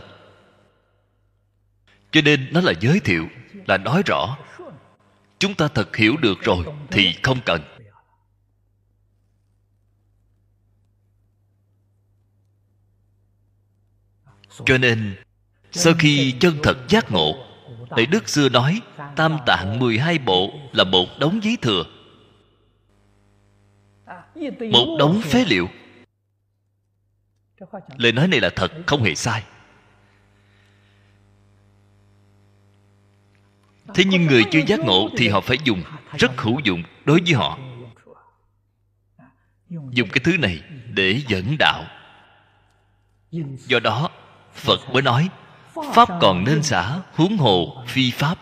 B: cho nên nó là giới thiệu, là nói rõ. Chúng ta thật hiểu được rồi, thì không cần. Cho nên, sau khi chân thật giác ngộ Đại Đức xưa nói, Tam tạng 12 bộ là một đống giấy thừa. Một đống phế liệu. Lời nói này là thật, không hề sai. Thế nhưng người chưa giác ngộ Thì họ phải dùng Rất hữu dụng đối với họ. Dùng cái thứ này để dẫn đạo. Do đó, phật mới nói, pháp còn nên xả huống hồ phi pháp.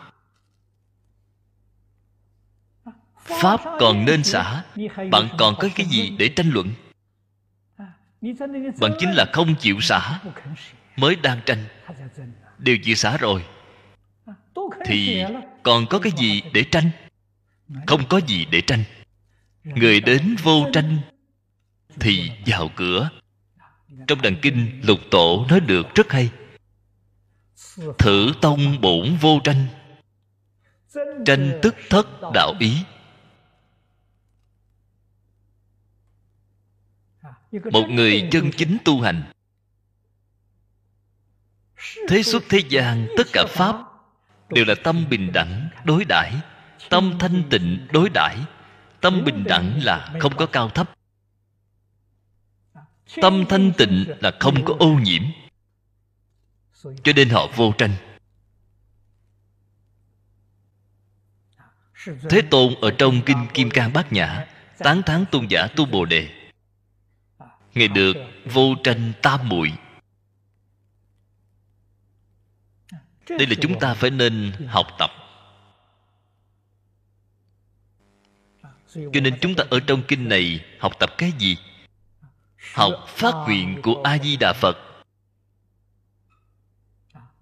B: Pháp còn nên xả. Bạn còn có cái gì để tranh luận? Bạn chính là không chịu xả. Mới đang tranh. Đều chịu xả rồi thì còn có cái gì để tranh? Không có gì để tranh. Người đến vô tranh thì vào cửa. Trong đàn kinh lục tổ nói được rất hay. Thử tông bổn vô tranh. Tranh tức thất đạo ý. Một người chân chính tu hành. Thế xuất thế gian tất cả pháp đều là tâm bình đẳng, đối đãi. Tâm thanh tịnh, đối đãi. Tâm bình đẳng là không có cao thấp. Tâm thanh tịnh là không có ô nhiễm. Cho nên họ vô tranh. Thế tôn ở trong kinh kim cang bát nhã, tán thán tôn giả tu bồ đề. Nghe được vô tranh tam muội. Đây là chúng ta phải nên học tập. Cho nên chúng ta ở trong kinh này học tập cái gì? Học phát nguyện của a di đà phật.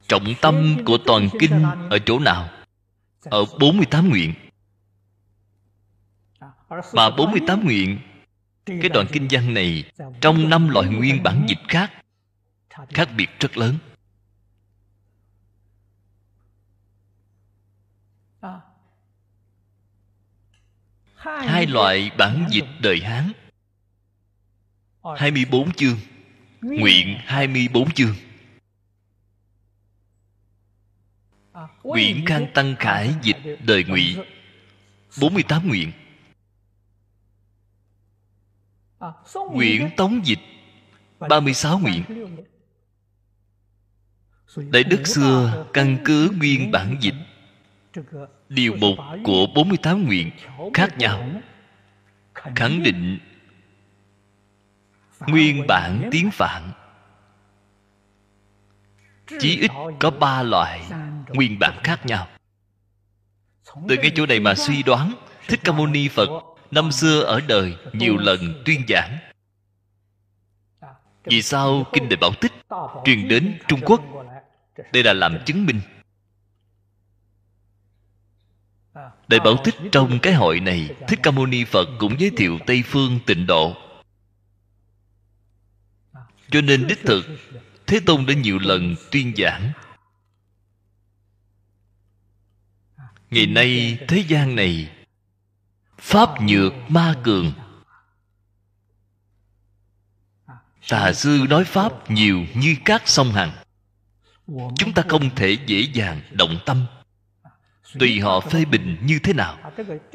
B: Trọng tâm của toàn kinh ở chỗ nào? Ở 48 nguyện. Mà 48 nguyện, cái đoạn kinh văn này, trong năm loại nguyên bản dịch khác khác biệt rất lớn. Hai loại bản dịch đời Hán. 24 chương. Nguyện 24 chương. Quyển Khang Tăng Khải dịch đời Ngụy. 48 nguyện. Quyển Tống dịch. 36 nguyện. Đại Đức xưa căn cứ nguyên bản dịch. Điều mục của 48 nguyện khác nhau. Khẳng định Nguyên bản tiếng Phạn. Chí ít có ba loại nguyên bản khác nhau. Từ cái chỗ này mà suy đoán Thích Ca Mâu Ni Phật Năm xưa ở đời nhiều lần tuyên giảng. Vì sao Kinh Đại Bảo Tích Truyền đến Trung Quốc? Đây là làm chứng minh Đại Bảo Tích trong cái hội này, Thích Ca Mâu Ni Phật cũng giới thiệu Tây Phương tịnh độ. Cho nên đích thực, Thế Tôn đã nhiều lần tuyên giảng. Ngày nay, thế gian này, Pháp nhược ma cường. Tà sư nói Pháp nhiều như các sông Hằng. Chúng ta không thể dễ dàng động tâm. Tùy họ phê bình như thế nào.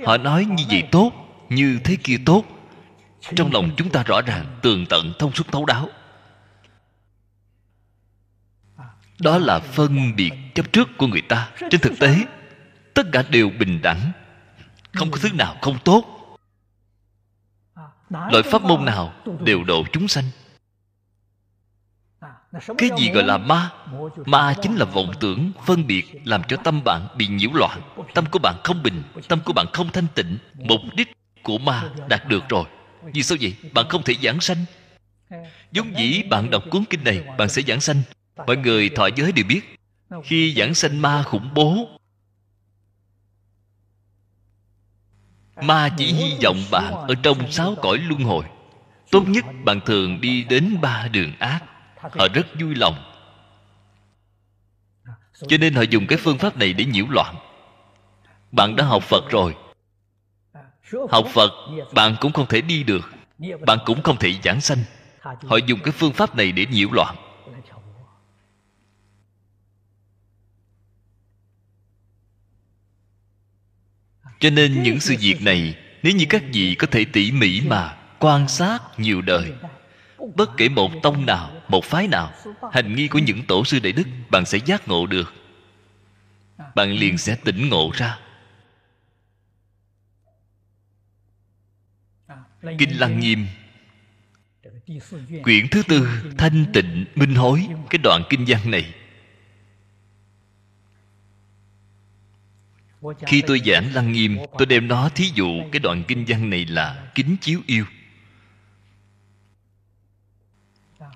B: Họ nói như vậy tốt, Như thế kia tốt. Trong lòng chúng ta rõ ràng Tường tận thông suốt thấu đáo. Đó là phân biệt chấp trước của người ta. Trên thực tế, Tất cả đều bình đẳng. Không có thứ nào không tốt. Loại pháp môn nào đều độ chúng sanh cái gì gọi là ma? ma chính là vọng tưởng phân biệt làm cho tâm bạn bị nhiễu loạn. Tâm của bạn không bình tâm của bạn không thanh tịnh. Mục đích của ma đạt được rồi. Vì sao vậy? bạn không thể giảng sanh. Giống dĩ bạn đọc cuốn kinh này bạn sẽ giảng sanh. mọi người thọ giới đều biết. Khi giảng sanh ma khủng bố ma chỉ hy vọng bạn ở trong sáu cõi luân hồi. Tốt nhất bạn thường đi đến ba đường ác họ rất vui lòng. Cho nên họ dùng cái phương pháp này để nhiễu loạn. Bạn đã học phật rồi. Học phật bạn cũng không thể đi được. Bạn cũng không thể giảng sanh. Họ dùng cái phương pháp này để nhiễu loạn. Cho nên những sự việc này nếu như các vị có thể tỉ mỉ mà quan sát nhiều đời bất kể một tông nào, một phái nào, hành nghi của những tổ sư đại đức, bạn sẽ giác ngộ được. Bạn liền sẽ tỉnh ngộ ra. Kinh lăng nghiêm. Quyển thứ tư, thanh tịnh minh hối, cái đoạn kinh văn này. Khi tôi giảng lăng nghiêm, tôi đem nó thí dụ cái đoạn kinh văn này là kính chiếu yêu.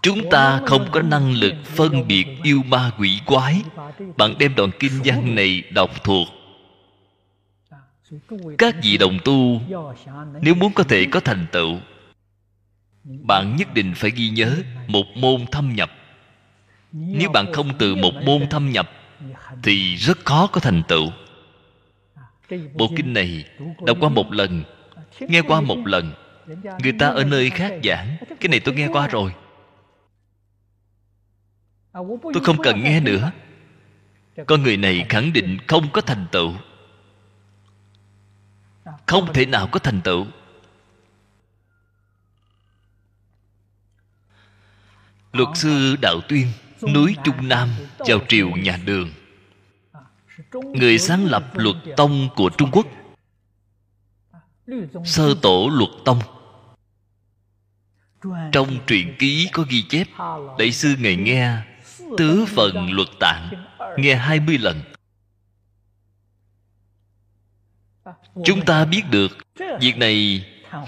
B: Chúng ta không có năng lực phân biệt yêu ma quỷ quái. Bạn đem đoạn kinh văn này đọc thuộc. Các vị đồng tu, nếu muốn có thể có thành tựu, bạn nhất định phải ghi nhớ một môn thâm nhập. Nếu bạn không từ một môn thâm nhập, thì rất khó có thành tựu. Bộ kinh này đọc qua một lần, nghe qua một lần. Người ta ở nơi khác giảng, cái này tôi nghe qua rồi tôi không cần nghe nữa. con người này khẳng định không có thành tựu. Không thể nào có thành tựu. Luật sư đạo tuyên núi trung nam chào triều nhà đường. Người sáng lập luật tông của trung quốc. Sơ tổ luật tông. Trong truyện ký có ghi chép đại sư ngày nghe tứ phần luật tạng, nghe hai mươi lần. Chúng ta biết được, việc này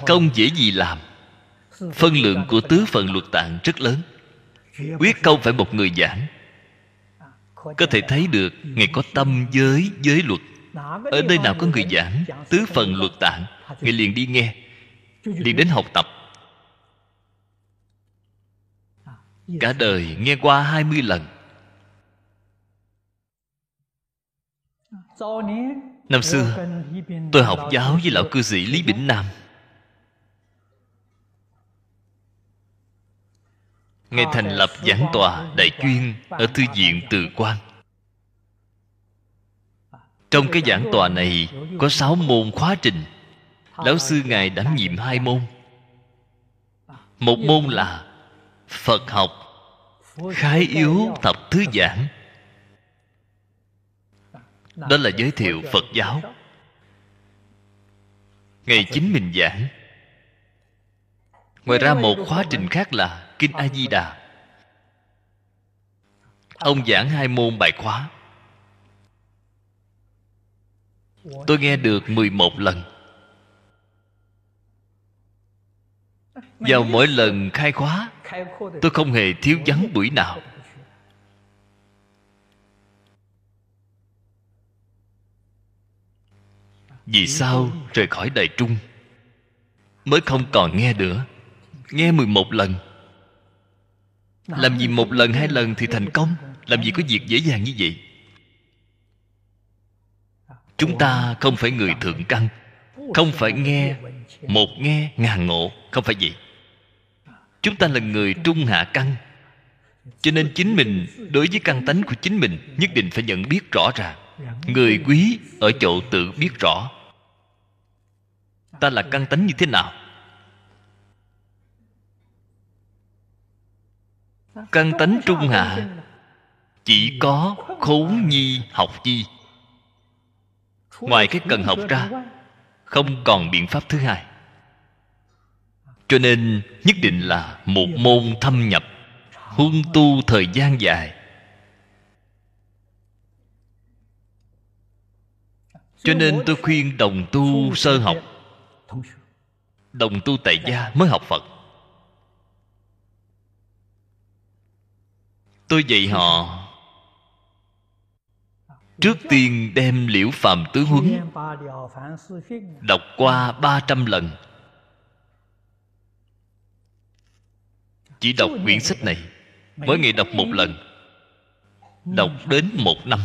B: không dễ gì làm. Phân lượng của tứ phần luật tạng rất lớn. Quyết không phải một người giảng. Có thể thấy được, ngài có tâm giới giới luật. Ở nơi nào có người giảng tứ phần luật tạng, ngài liền đi nghe, liền đến học tập. Cả đời nghe qua hai mươi lần. Năm xưa, tôi học giáo với lão cư sĩ lý bỉnh nam. Ngài thành lập giảng tòa đại chuyên Ở thư viện Từ Quan Trong cái giảng tòa này Có sáu môn khóa trình. Lão sư Ngài đảm nhiệm hai môn. Một môn là Phật học Khái yếu tập thứ giảng. Đó là giới thiệu Phật giáo. Ngày chính mình giảng. Ngoài ra một khóa trình khác là kinh a di đà ông giảng hai môn bài khóa. Tôi nghe được 11 lần. Vào mỗi lần khai khóa tôi không hề thiếu vắng buổi nào. Vì sao rời khỏi đại trung mới không còn nghe nữa? Nghe 11 lần. Làm gì một lần, hai lần thì thành công? Làm gì có việc dễ dàng như vậy? Chúng ta không phải người thượng căn, không phải nghe một nghe ngàn ngộ, không phải vậy chúng ta là người trung hạ căn. Cho nên chính mình, đối với căn tánh của chính mình, nhất định phải nhận biết rõ ràng. Người quý ở chỗ tự biết rõ. Ta là căn tánh như thế nào? Căn tánh trung hạ chỉ có khốn nhi học chi. Ngoài cái cần học ra, không còn biện pháp thứ hai cho nên nhất định là một môn thâm nhập, huân tu thời gian dài. Cho nên tôi khuyên đồng tu sơ học. Đồng tu tại gia mới học phật. Tôi dạy họ, trước tiên đem liễu phàm tứ huấn, đọc qua ba trăm lần. Chỉ đọc quyển sách này mỗi ngày đọc một lần. Đọc đến một năm,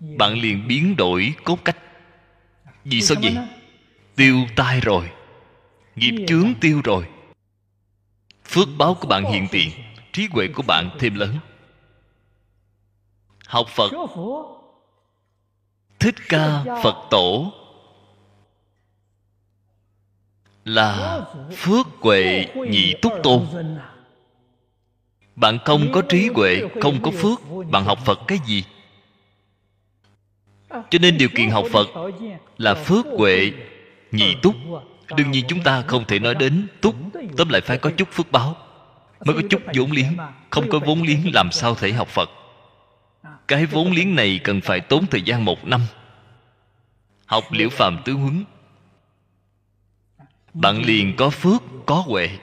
B: bạn liền biến đổi cốt cách. Vì sao vậy? Tiêu tai rồi, nghiệp chướng tiêu rồi. Phước báo của bạn hiện tiền, trí huệ của bạn thêm lớn. Học phật. Thích ca phật tổ là phước huệ nhị túc tôn. Bạn không có trí huệ, không có phước, bạn học phật cái gì? Cho nên điều kiện học phật là phước huệ nhị túc. Đương nhiên chúng ta không thể nói đến túc, tóm lại phải có chút phước báo. Mới có chút vốn liếng, không có vốn liếng làm sao thể học phật. Cái vốn liếng này cần phải tốn thời gian một năm. Học liễu phàm tứ huấn bạn liền có phước, có huệ.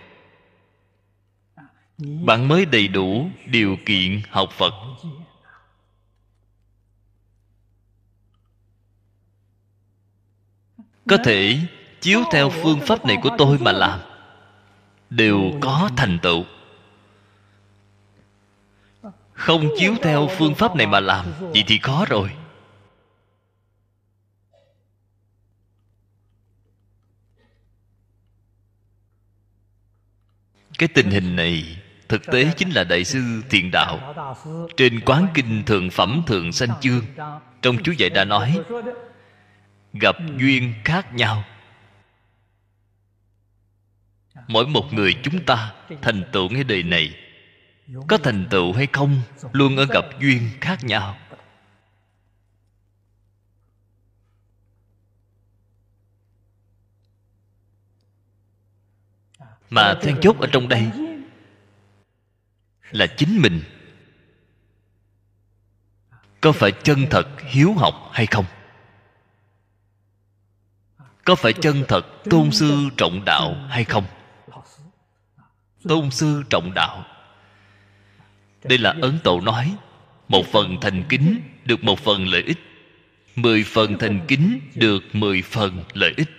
B: Bạn mới đầy đủ điều kiện học phật. Có thể chiếu theo phương pháp này của tôi mà làm, đều có thành tựu. Không chiếu theo phương pháp này mà làm vậy thì khó rồi. Cái tình hình này thực tế chính là đại sư thiện đạo. Trên quán kinh thượng phẩm thượng sanh chương, trong chú dạy đã nói, gặp duyên khác nhau. Mỗi một người chúng ta thành tựu ngay đời này, có thành tựu hay không luôn ở gặp duyên khác nhau. Mà then chốt ở trong đây là chính mình. Có phải chân thật hiếu học hay không? Có phải chân thật tôn sư trọng đạo hay không? Tôn sư trọng đạo. Đây là ấn tổ nói, một phần thành kính được một phần lợi ích, mười phần thành kính được mười phần lợi ích.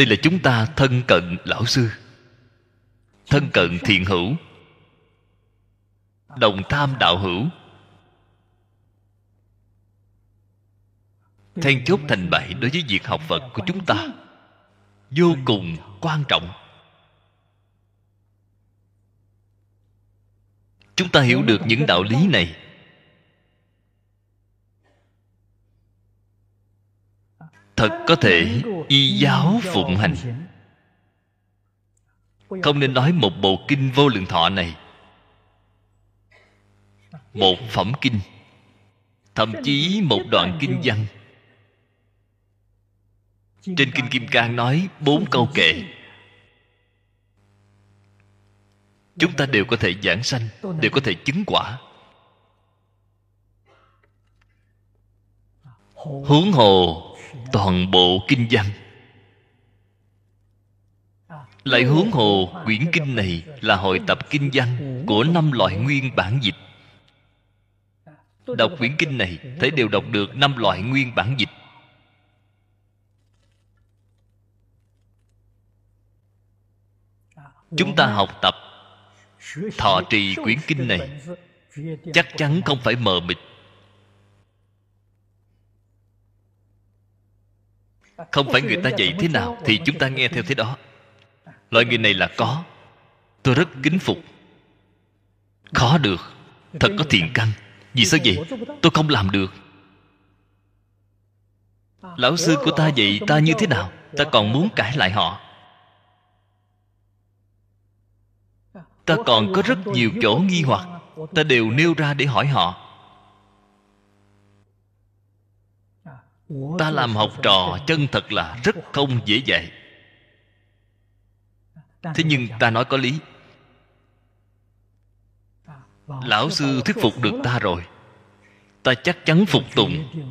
B: Đây là chúng ta thân cận, lão sư. Thân cận thiện hữu. Đồng tham đạo hữu. Then chốt thành bại đối với việc học phật của chúng ta. Vô cùng quan trọng. Chúng ta hiểu được những đạo lý này. Thật có thể y giáo phụng hành. Không nên nói một bộ kinh vô lượng thọ này. Một phẩm kinh, thậm chí một đoạn kinh văn. Trên kinh kim cang nói bốn câu kệ. Chúng ta đều có thể giảng sanh, đều có thể chứng quả. Huống hồ toàn bộ kinh văn lại hướng hồ, quyển kinh này là hội tập kinh văn của năm loại nguyên bản dịch. Đọc quyển kinh này, thấy đều đọc được năm loại nguyên bản dịch. Chúng ta học tập, thọ trì quyển kinh này, chắc chắn không phải mờ mịt. Không phải người ta dạy thế nào thì chúng ta nghe theo thế đó. Loại người này là có. Tôi rất kính phục. Khó được. Thật có thiện căn. Vì sao vậy? Tôi không làm được. Lão sư của ta dạy ta như thế nào? Ta còn muốn cãi lại họ. Ta còn có rất nhiều chỗ nghi hoặc. Ta đều nêu ra để hỏi họ. Ta làm học trò chân thật là rất không dễ dạy. Thế nhưng ta nói có lý. Lão sư thuyết phục được ta rồi. Ta chắc chắn phục tùng.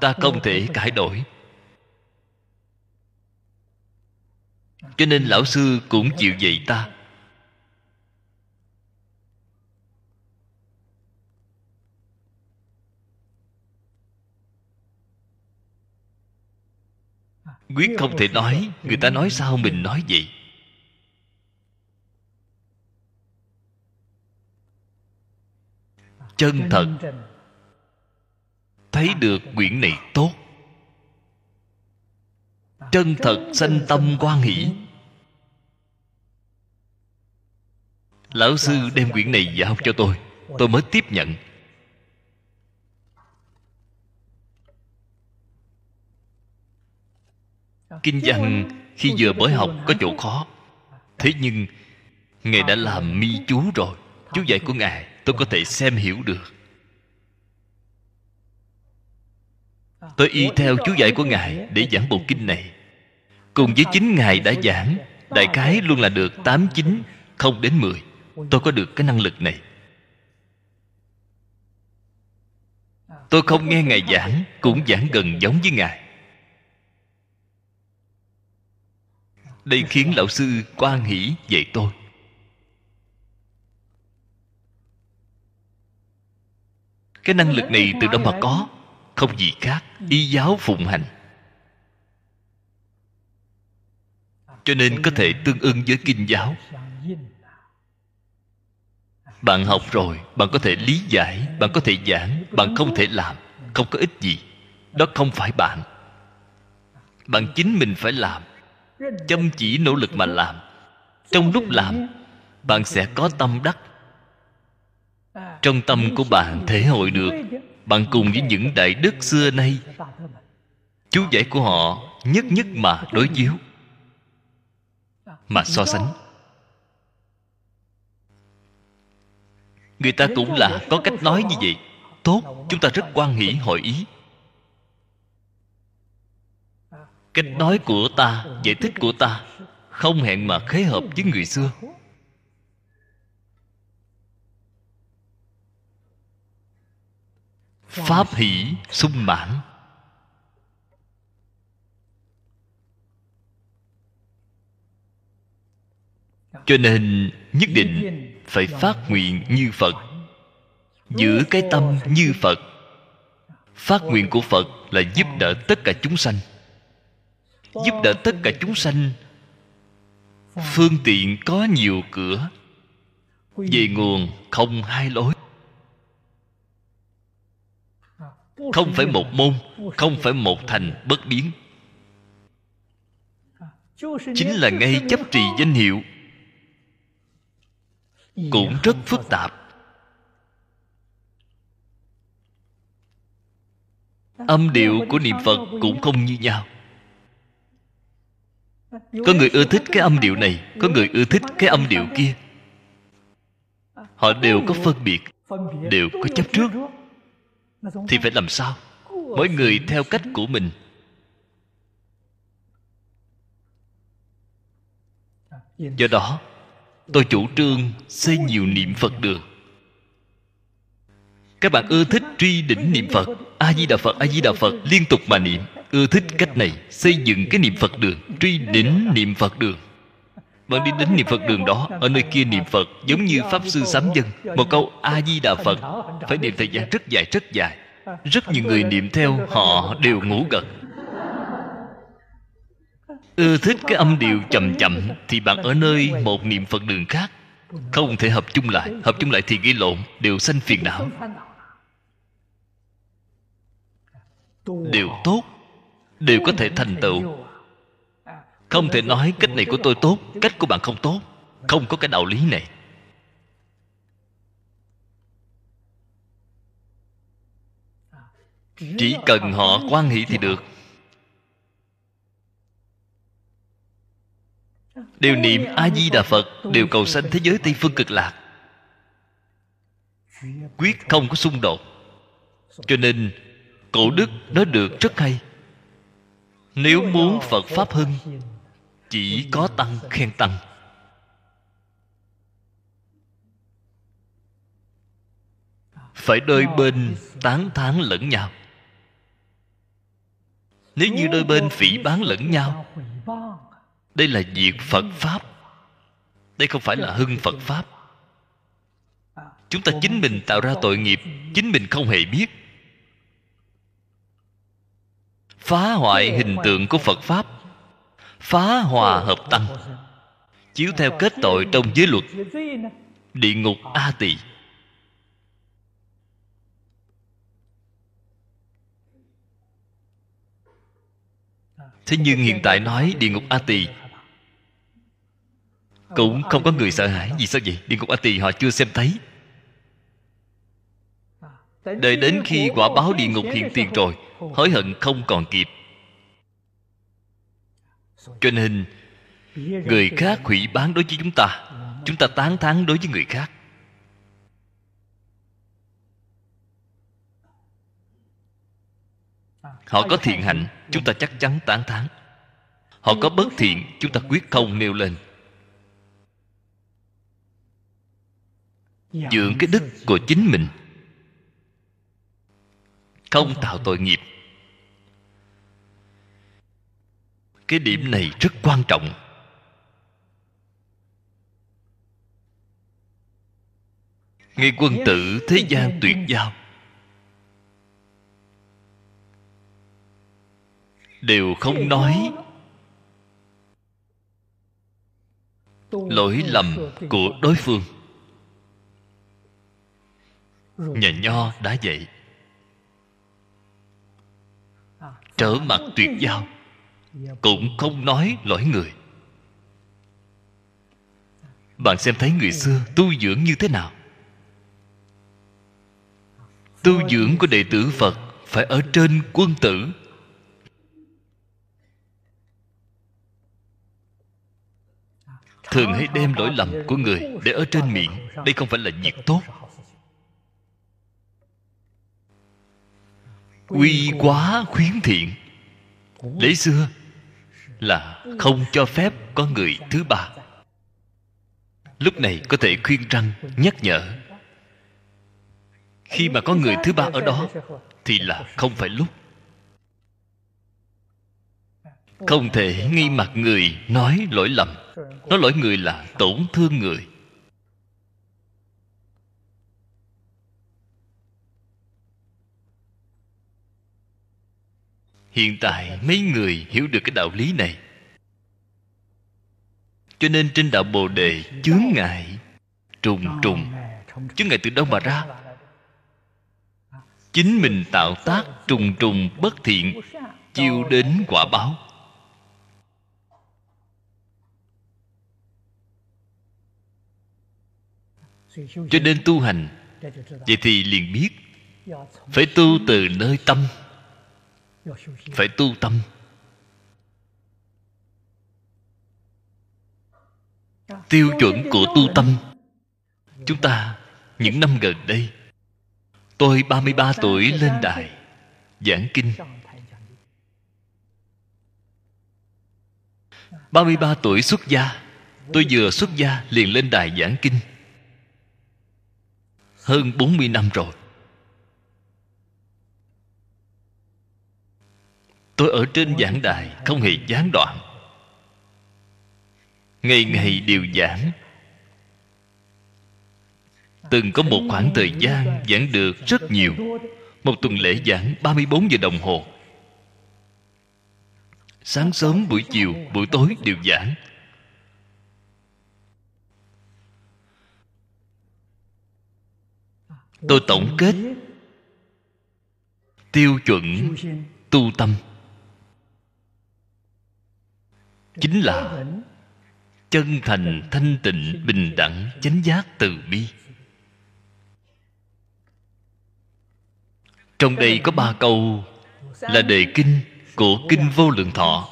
B: Ta không thể cải đổi. Cho nên lão sư cũng chịu dạy ta quyết không thể nói người ta nói sao mình nói vậy? Chân thật. thấy được quyển này tốt. Chân thật sanh tâm quan hỷ. Lão sư đem quyển này giao cho tôi. tôi mới tiếp nhận kinh văn khi vừa mới học có chỗ khó. Thế nhưng ngài đã làm mi chú rồi. Chú dạy của ngài tôi có thể xem hiểu được. Tôi y theo chú dạy của ngài để giảng bộ kinh này. Cùng với chính ngài đã giảng đại khái luôn là được tám chín không đến mười. Tôi có được cái năng lực này. Tôi không nghe ngài giảng cũng giảng gần giống với ngài đây khiến lão sư quan hỷ dạy tôi. Cái năng lực này từ đâu mà có? Không gì khác, y giáo phụng hành. Cho nên có thể tương ưng với kinh giáo. Bạn học rồi, bạn có thể lý giải, bạn có thể giảng, bạn không thể làm, không có ích gì. Đó không phải bạn. Bạn chính mình phải làm chăm chỉ nỗ lực mà làm. Trong lúc làm, bạn sẽ có tâm đắc. Trong tâm của bạn thể hội được, bạn cùng với những đại đức xưa nay. Chú giải của họ nhất nhất mà đối chiếu. Mà so sánh. Người ta cũng là có cách nói như vậy. Tốt, chúng ta rất quan hỷ hội ý. Cách nói của ta, giải thích của ta, không hẹn mà khế hợp với người xưa. Pháp hỷ sung mãn. Cho nên nhất định phải phát nguyện như phật, giữ cái tâm như phật. Phát nguyện của phật là giúp đỡ tất cả chúng sanh giúp đỡ tất cả chúng sanh. Phương tiện có nhiều cửa, về nguồn không hai lối. Không phải một môn, không phải một thành bất biến. Chính là ngay chấp trì danh hiệu. Cũng rất phức tạp. Âm điệu của niệm phật cũng không như nhau có người ưa thích cái âm điệu này, có người ưa thích cái âm điệu kia. Họ đều có phân biệt, đều có chấp trước. Thì phải làm sao? Mỗi người theo cách của mình. Do đó, tôi chủ trương xây nhiều niệm phật đường các bạn ưa thích truy đỉnh niệm phật. A di đà phật, a di đà phật, liên tục mà niệm ưa thích cách này, xây dựng cái niệm phật đường, truy đỉnh niệm phật đường. Bạn đi đến niệm phật đường đó, ở nơi kia niệm phật, giống như pháp sư sám dân, một câu a di đà phật, phải niệm thời gian rất dài rất dài. Rất nhiều người niệm theo, họ đều ngủ gật. Ưa thích cái âm điệu chậm chậm, thì bạn ở nơi một niệm phật đường khác. Không thể hợp chung lại, hợp chung lại thì gây lộn, đều sanh phiền não. Đều tốt đều có thể thành tựu. Không thể nói cách này của tôi tốt, cách của bạn không tốt. Không có cái đạo lý này. Chỉ cần họ quan hỷ thì được. Đều niệm a di đà phật đều cầu sanh thế giới tây phương cực lạc. Quyết không có xung đột. Cho nên, cổ đức nói được rất hay nếu muốn phật pháp hưng chỉ có tăng khen tăng. Phải đôi bên tán thán lẫn nhau. Nếu như đôi bên phỉ bán lẫn nhau, đây là diệt phật pháp. Đây không phải là hưng phật pháp. Chúng ta chính mình tạo ra tội nghiệp, chính mình không hề biết phá hoại hình tượng của phật pháp. Phá hòa hợp tăng chiếu theo kết tội trong giới luật. Địa ngục a tỳ. Thế nhưng hiện tại nói địa ngục a tỳ cũng không có người sợ hãi. Vì sao vậy? Địa ngục a tỳ họ chưa xem thấy. Đợi đến khi quả báo địa ngục hiện tiền rồi hối hận không còn kịp. Cho nên, người khác hủy bán đối với chúng ta chúng ta tán thán đối với người khác. Họ có thiện hạnh, chúng ta chắc chắn tán thán. Họ có bất thiện, chúng ta quyết không nêu lên. Dưỡng cái đức của chính mình. Không tạo tội nghiệp. Cái điểm này rất quan trọng. Ngay quân tử thế gian tuyệt giao. Đều không nói. Lỗi lầm của đối phương. Nhà nho đã vậy trở mặt tuyệt giao cũng không nói lỗi người. Bạn xem thấy người xưa tu dưỡng như thế nào? Tu dưỡng của đệ tử phật phải ở trên quân tử. Thường hay đem lỗi lầm của người để ở trên miệng. Đây không phải là việc tốt. Quy quá khuyến thiện. Lễ xưa là không cho phép có người thứ ba. Lúc này có thể khuyên răng, nhắc nhở, khi mà có người thứ ba ở đó, thì là không phải lúc. Không thể nghi mặt người nói lỗi lầm. Nói lỗi người là tổn thương người. Hiện tại mấy người hiểu được cái đạo lý này. Cho nên trên đạo bồ đề chướng ngại, trùng trùng. Chướng ngại từ đâu mà ra? Chính mình tạo tác trùng trùng bất thiện, chiêu đến quả báo. Cho nên tu hành, vậy thì liền biết, phải tu từ nơi tâm phải tu tâm. Tiêu chuẩn của tu tâm. Chúng ta, những năm gần đây, tôi 33 tuổi lên đài, giảng kinh. 33 tuổi xuất gia, Tôi vừa xuất gia liền lên đài giảng kinh. Hơn 40 năm rồi. Tôi ở trên giảng đài Không hề gián đoạn. Ngày ngày đều giảng. Từng có một khoảng thời gian giảng được rất nhiều. Một tuần lễ giảng 34 giờ đồng hồ. Sáng sớm, buổi chiều, buổi tối đều giảng. Tôi tổng kết Tiêu chuẩn tu tâm. Chính là Chân thành, thanh tịnh, bình đẳng, chánh giác, từ bi. Trong đây có ba câu Là đề kinh của kinh vô lượng thọ.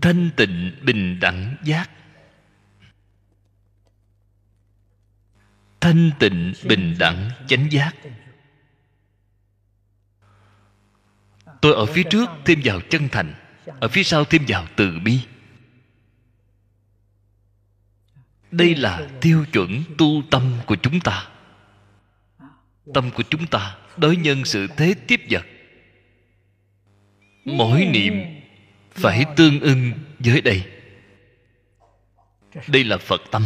B: Thanh tịnh bình đẳng giác. Thanh tịnh bình đẳng chánh giác. Tôi ở phía trước thêm vào chân thành ở phía sau thêm vào từ bi. Đây là tiêu chuẩn tu tâm của chúng ta. Tâm của chúng ta đối nhân sự thế tiếp vật. Mỗi niệm phải tương ưng với đây. Đây là phật tâm.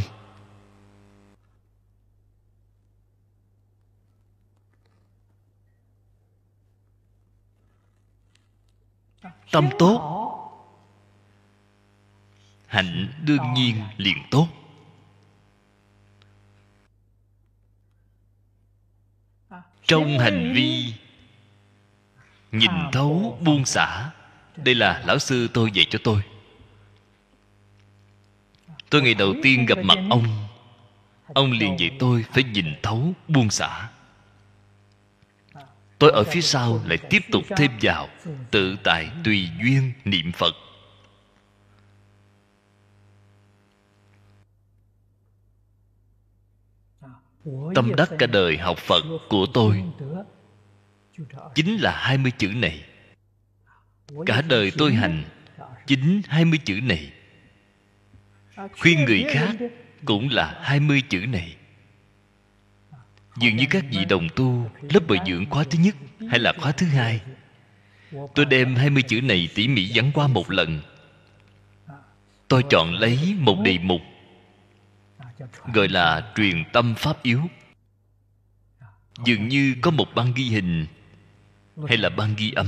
B: Tâm tốt. Hạnh đương nhiên liền tốt. Trong hành vi, nhìn thấu buông xả. Đây là lão sư tôi dạy cho tôi. Tôi ngày đầu tiên gặp mặt ông. Ông liền dạy tôi phải nhìn thấu buông xả tôi ở phía sau lại tiếp tục thêm vào tự tại tùy duyên niệm phật tâm đắc cả đời học phật của tôi chính là hai mươi chữ này cả đời tôi hành chính hai mươi chữ này khuyên người khác cũng là hai mươi chữ này dường như các vị đồng tu lớp bồi dưỡng khóa thứ nhất hay là khóa thứ hai. Tôi đem hai mươi chữ này tỉ mỉ dẫn qua một lần. Tôi chọn lấy một đề mục, gọi là truyền tâm pháp yếu. Dường như có một băng ghi hình hay là băng ghi âm.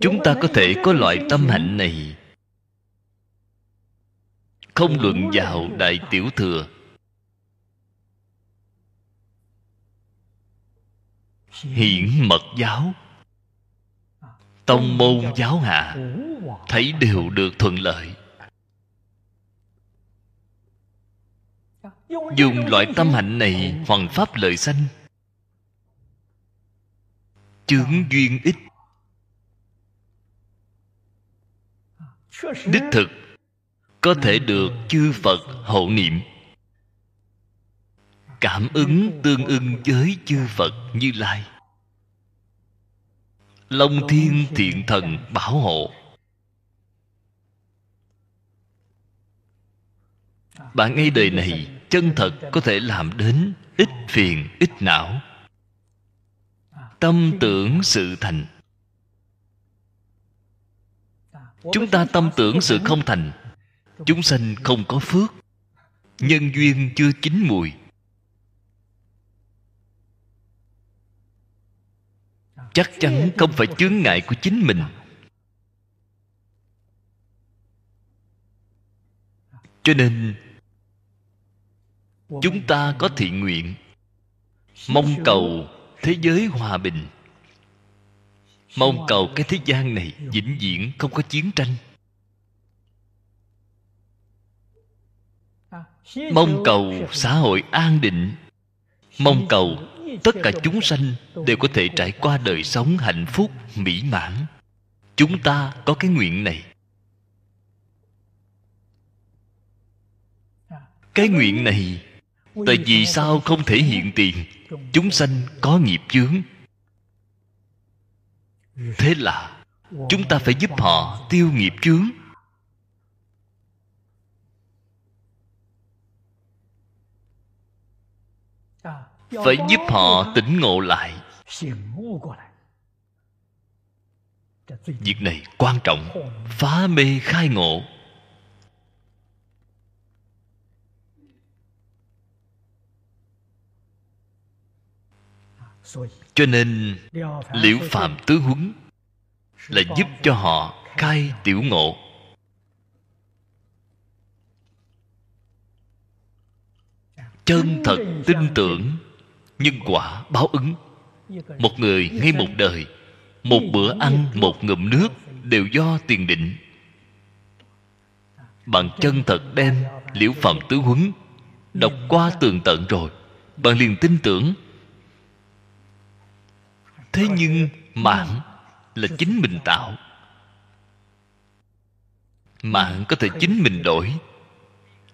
B: chúng ta có thể có loại tâm hạnh này. Không luận vào đại tiểu thừa. Hiển mật giáo. Tông môn giáo hạ. Thấy đều được thuận lợi. Dùng loại tâm hạnh này hoàn pháp lợi sanh. Chướng duyên ích đích thực có thể được chư phật hộ niệm. Cảm ứng tương ưng với chư phật như lai. Long thiên thiện thần bảo hộ. Bạn ngay đời này chân thật có thể làm đến ít phiền ít não. Tâm tưởng sự thành chúng ta tâm tưởng sự không thành. Chúng sanh không có phước. Nhân duyên chưa chín mùi. Chắc chắn không phải chướng ngại của chính mình. Cho nên, chúng ta có thiện nguyện, mong cầu thế giới hòa bình mong cầu cái thế gian này vĩnh viễn không có chiến tranh. Mong cầu xã hội an định. Mong cầu tất cả chúng sanh đều có thể trải qua đời sống hạnh phúc, mỹ mãn. Chúng ta có cái nguyện này. Cái nguyện này, tại vì sao không thể hiện tiền? Chúng sanh có nghiệp chướng thế là, chúng ta phải giúp họ tiêu nghiệp chướng. Phải giúp họ tỉnh ngộ lại. Việc này quan trọng, phá mê khai ngộ. Cho nên liễu phạm tứ huấn là giúp cho họ khai tiểu ngộ. Chân thật tin tưởng nhân quả báo ứng. Một người ngay một đời một bữa ăn một ngụm nước đều do tiền định. Bạn chân thật đem liễu phạm tứ huấn đọc qua tường tận rồi bạn liền tin tưởng thế nhưng mạng là chính mình tạo. Mạng có thể chính mình đổi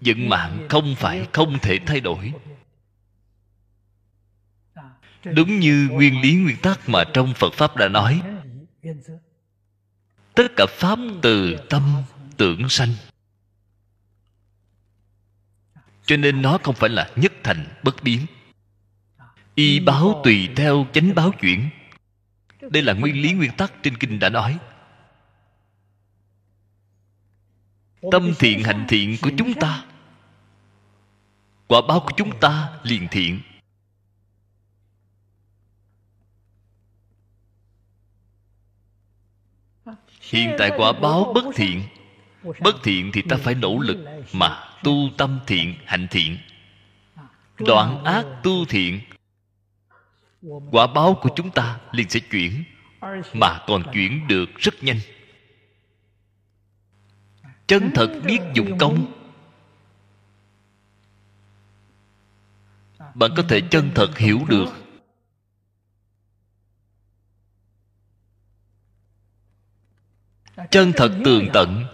B: vận mạng không phải không thể thay đổi. Đúng như nguyên lý nguyên tắc mà trong phật pháp đã nói, tất cả pháp từ tâm tưởng sanh. Cho nên nó không phải là nhất thành bất biến. Y báo tùy theo chánh báo chuyển đây là nguyên lý nguyên tắc trên kinh đã nói. Tâm thiện hạnh thiện của chúng ta, quả báo của chúng ta liền thiện. Hiện tại quả báo bất thiện bất thiện thì ta phải nỗ lực mà tu tâm thiện, hạnh thiện. Đoạn ác tu thiện quả báo của chúng ta liền sẽ chuyển, mà còn chuyển được rất nhanh. Chân thật biết dụng công. Bạn có thể chân thật hiểu được. Chân thật tường tận.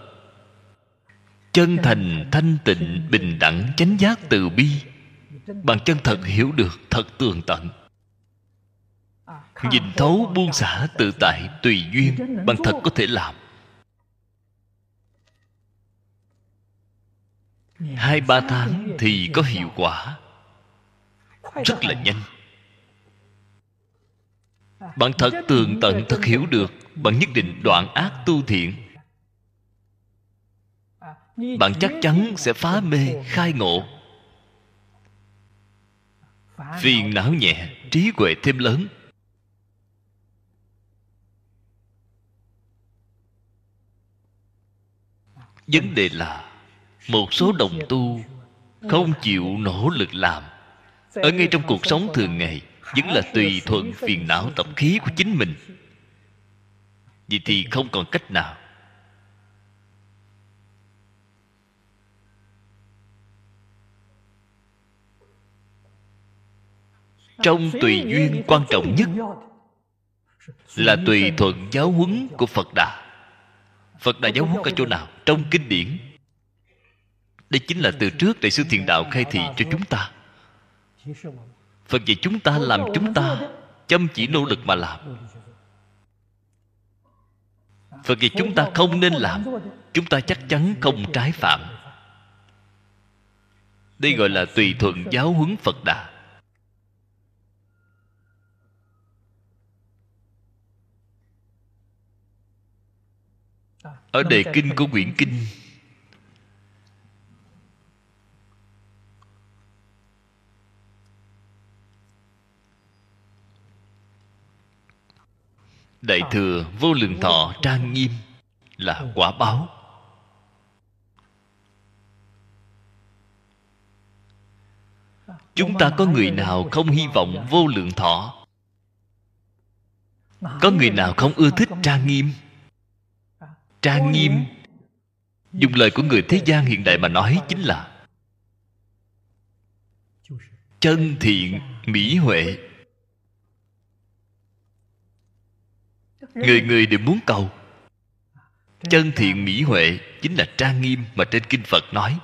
B: Chân thành thanh tịnh bình đẳng chánh giác từ bi. Bạn chân thật hiểu được thật tường tận nhìn thấu buông xả tự tại tùy duyên bạn thật có thể làm. Hai ba tháng thì có hiệu quả. Rất là nhanh. Bạn thật tường tận thật hiểu được bạn nhất định đoạn ác tu thiện. Bạn chắc chắn sẽ phá mê, khai ngộ. Phiền não nhẹ, trí huệ thêm lớn. Vấn đề là, một số đồng tu không chịu nỗ lực làm. Ở ngay trong cuộc sống thường ngày, vẫn là tùy thuận phiền não tập khí của chính mình. Vậy thì không còn cách nào. Trong tùy duyên quan trọng nhất là tùy thuận giáo huấn của phật đà phật đã giáo huấn ở chỗ nào trong kinh điển? Đây chính là từ trước đại sư thiền đạo khai thị cho chúng ta. Phật dạy chúng ta làm chúng ta chăm chỉ nỗ lực mà làm. Phật dạy chúng ta không nên làm, chúng ta chắc chắn không trái phạm. Đây gọi là tùy thuận giáo huấn phật đà. Ở đề kinh của quyển kinh. Đại thừa vô lượng thọ trang nghiêm là quả báo. Chúng ta có người nào không hy vọng vô lượng thọ? Có người nào không ưa thích trang nghiêm trang nghiêm. Dùng lời của người thế gian hiện đại mà nói chính là chân thiện mỹ huệ. Người người đều muốn cầu. Chân thiện mỹ huệ chính là trang nghiêm mà trên kinh phật nói.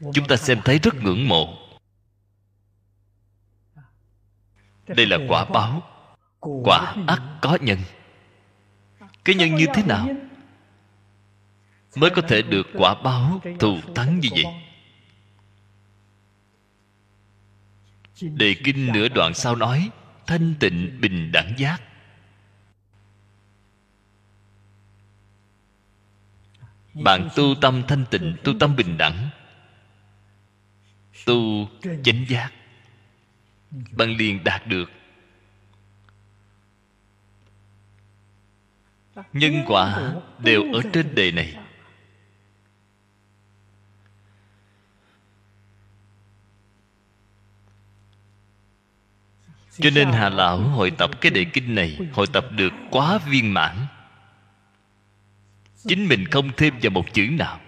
B: Chúng ta xem thấy rất ngưỡng mộ đây là quả báo. quả ắt có nhân. Cái nhân như thế nào? mới có thể được quả báo thù thắng như vậy. đề kinh nửa đoạn sau nói thanh tịnh bình đẳng giác. Bạn tu tâm thanh tịnh tu tâm bình đẳng. Tu chánh giác bạn liền đạt được. Nhân quả đều ở trên đề này. Cho nên hà lão hội tập cái đề kinh này, hội tập được quá viên mãn. Chính mình không thêm vào một chữ nào.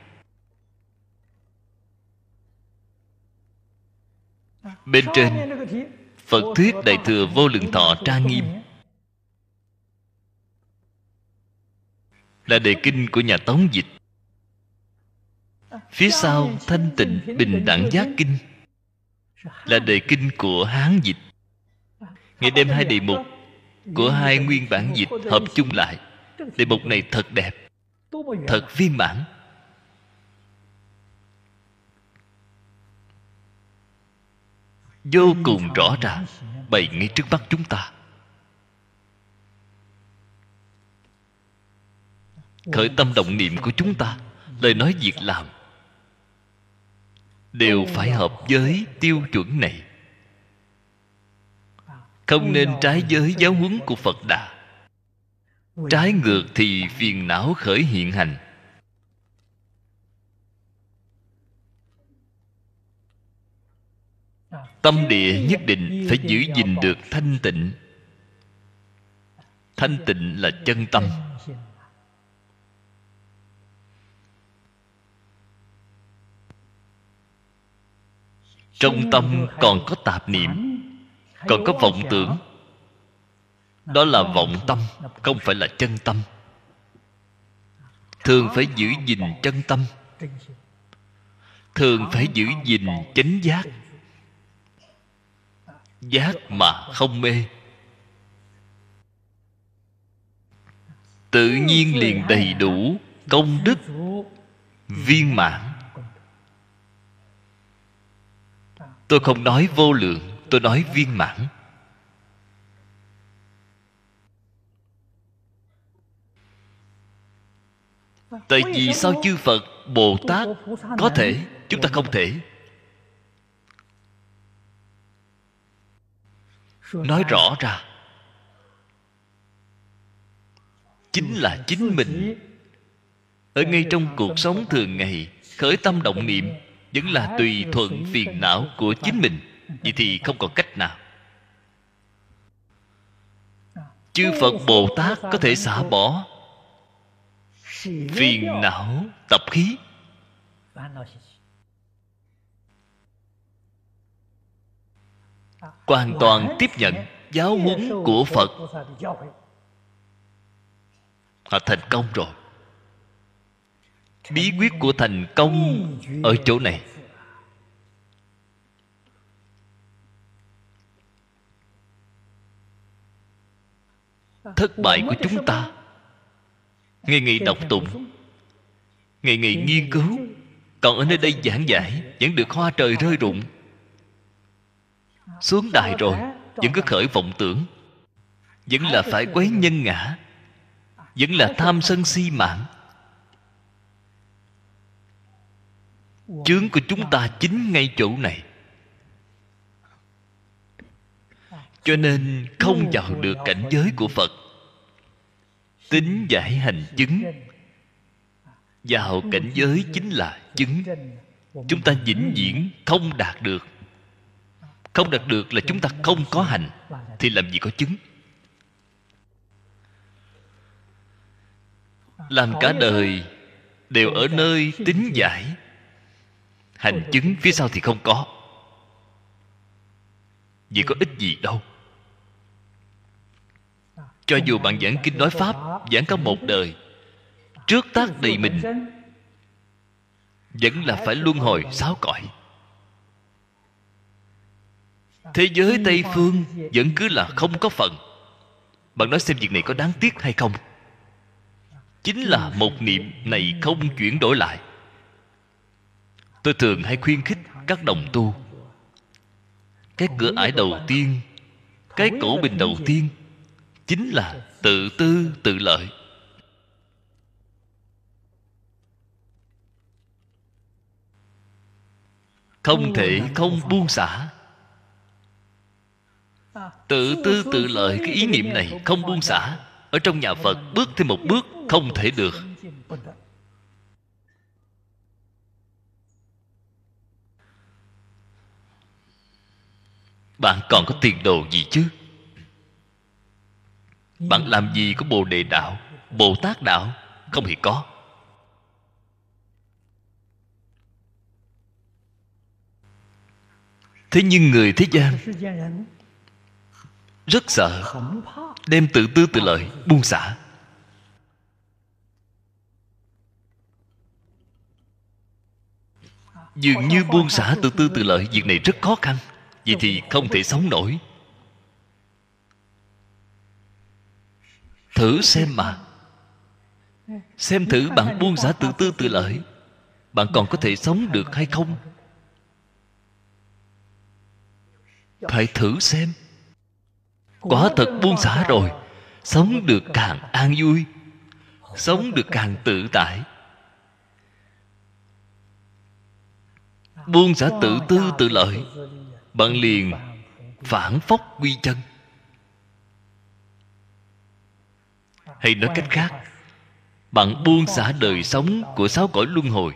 B: Bên trên phật thuyết đại thừa vô lượng thọ trang nghiêm. Là đề kinh của nhà tống dịch. Phía sau thanh tịnh bình đẳng giác kinh. Là đề kinh của hán dịch. Ngày đêm hai đề mục của hai nguyên bản dịch hợp chung lại. đề mục này thật đẹp. thật viên mãn vô cùng rõ ràng, bày ngay trước mắt chúng ta. Khởi tâm động niệm của chúng ta, lời nói việc làm, đều phải hợp với tiêu chuẩn này. Không nên trái với giáo huấn của phật đà. Trái ngược thì phiền não khởi hiện hành. Tâm địa nhất định phải giữ gìn được thanh tịnh. Thanh tịnh là chân tâm. Trong tâm còn có tạp niệm, còn có vọng tưởng. Đó là vọng tâm, không phải là chân tâm. Thường phải giữ gìn chân tâm. Thường phải giữ gìn chánh giác giác mà không mê. Tự nhiên liền đầy đủ công đức, viên mãn. Tôi không nói vô lượng, tôi nói viên mãn. Tại vì sao chư phật, bồ tát có thể, chúng ta không thể? Nói rõ ra. Chính là chính mình. ở ngay trong cuộc sống thường ngày khởi tâm động niệm vẫn là tùy thuận phiền não của chính mình. vậy thì không còn cách nào. Chư phật bồ tát có thể xả bỏ phiền não tập khí hoàn toàn tiếp nhận giáo huấn của phật. Họ thành công rồi. Bí quyết của thành công ở chỗ này. Thất bại của chúng ta. Ngày ngày đọc tụng. Ngày ngày nghiên cứu. Còn ở nơi đây giảng giải, vẫn được hoa trời rơi rụng xuống đài rồi vẫn cứ khởi vọng tưởng. Vẫn là phải quấy nhân ngã. Vẫn là tham sân si mạng. Chướng của chúng ta chính ngay chỗ này. Cho nên không vào được cảnh giới của phật. Tính giải hành chứng. Vào cảnh giới chính là chứng. chúng ta vĩnh viễn không đạt được không đạt được là chúng ta không có hành, thì làm gì có chứng? Làm cả đời đều ở nơi tính giải. Hành chứng phía sau thì không có. Vì có ích gì đâu? Cho dù bạn giảng kinh nói pháp, giảng cả một đời, trước tác đầy mình, vẫn là phải luân hồi sáu cõi thế giới tây phương vẫn cứ là không có phần. Bạn nói xem việc này có đáng tiếc hay không? Chính là một niệm này không chuyển đổi lại. Tôi thường hay khuyên khích các đồng tu. Cái cửa ải đầu tiên, cái cổ bình đầu tiên chính là tự tư, tự lợi. Không thể không buông xả tự tư tự lợi cái ý niệm này không buông xả. Ở trong nhà phật, bước thêm một bước không thể được. Bạn còn có tiền đồ gì chứ? Bạn làm gì có bồ đề đạo, bồ tát đạo? Không hề có. Thế nhưng người thế gian rất sợ. Đem tự tư tự lợi buông xả. Dường như buông xả tự tư tự lợi, việc này rất khó khăn. Vậy thì không thể sống nổi. Thử xem mà. Xem thử bạn buông xả tự tư tự lợi, bạn còn có thể sống được hay không? Phải thử xem quả thật buông xả rồi sống được càng an vui sống được càng tự tại. Buông xả tự tư tự lợi bạn liền phản phốc quy chân. Hay nói cách khác bạn buông xả đời sống của sáu cõi luân hồi.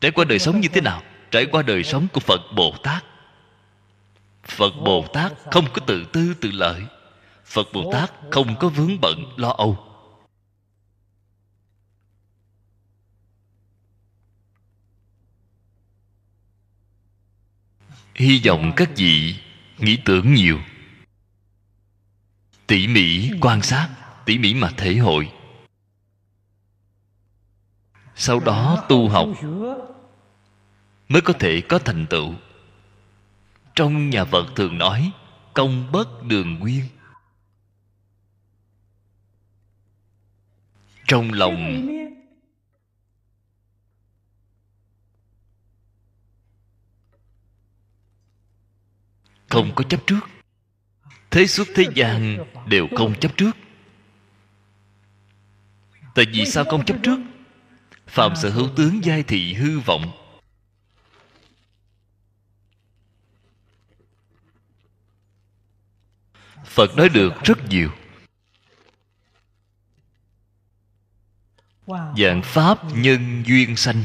B: Trải qua đời sống như thế nào? Trải qua đời sống của phật bồ tát phật bồ tát không có tự tư tự lợi. Phật bồ tát không có vướng bận lo âu. Hy vọng các vị nghĩ tưởng nhiều. Tỉ mỉ quan sát, tỉ mỉ mà thể hội. Sau đó tu học mới có thể có thành tựu trong nhà phật thường nói, công bất đường nguyên. Trong lòng không có chấp trước. Thế xuất thế gian đều không chấp trước. Tại vì sao không chấp trước? Phạm sở hữu tướng giai thị hư vọng. Phật nói được rất nhiều. Dạng pháp nhân duyên sanh.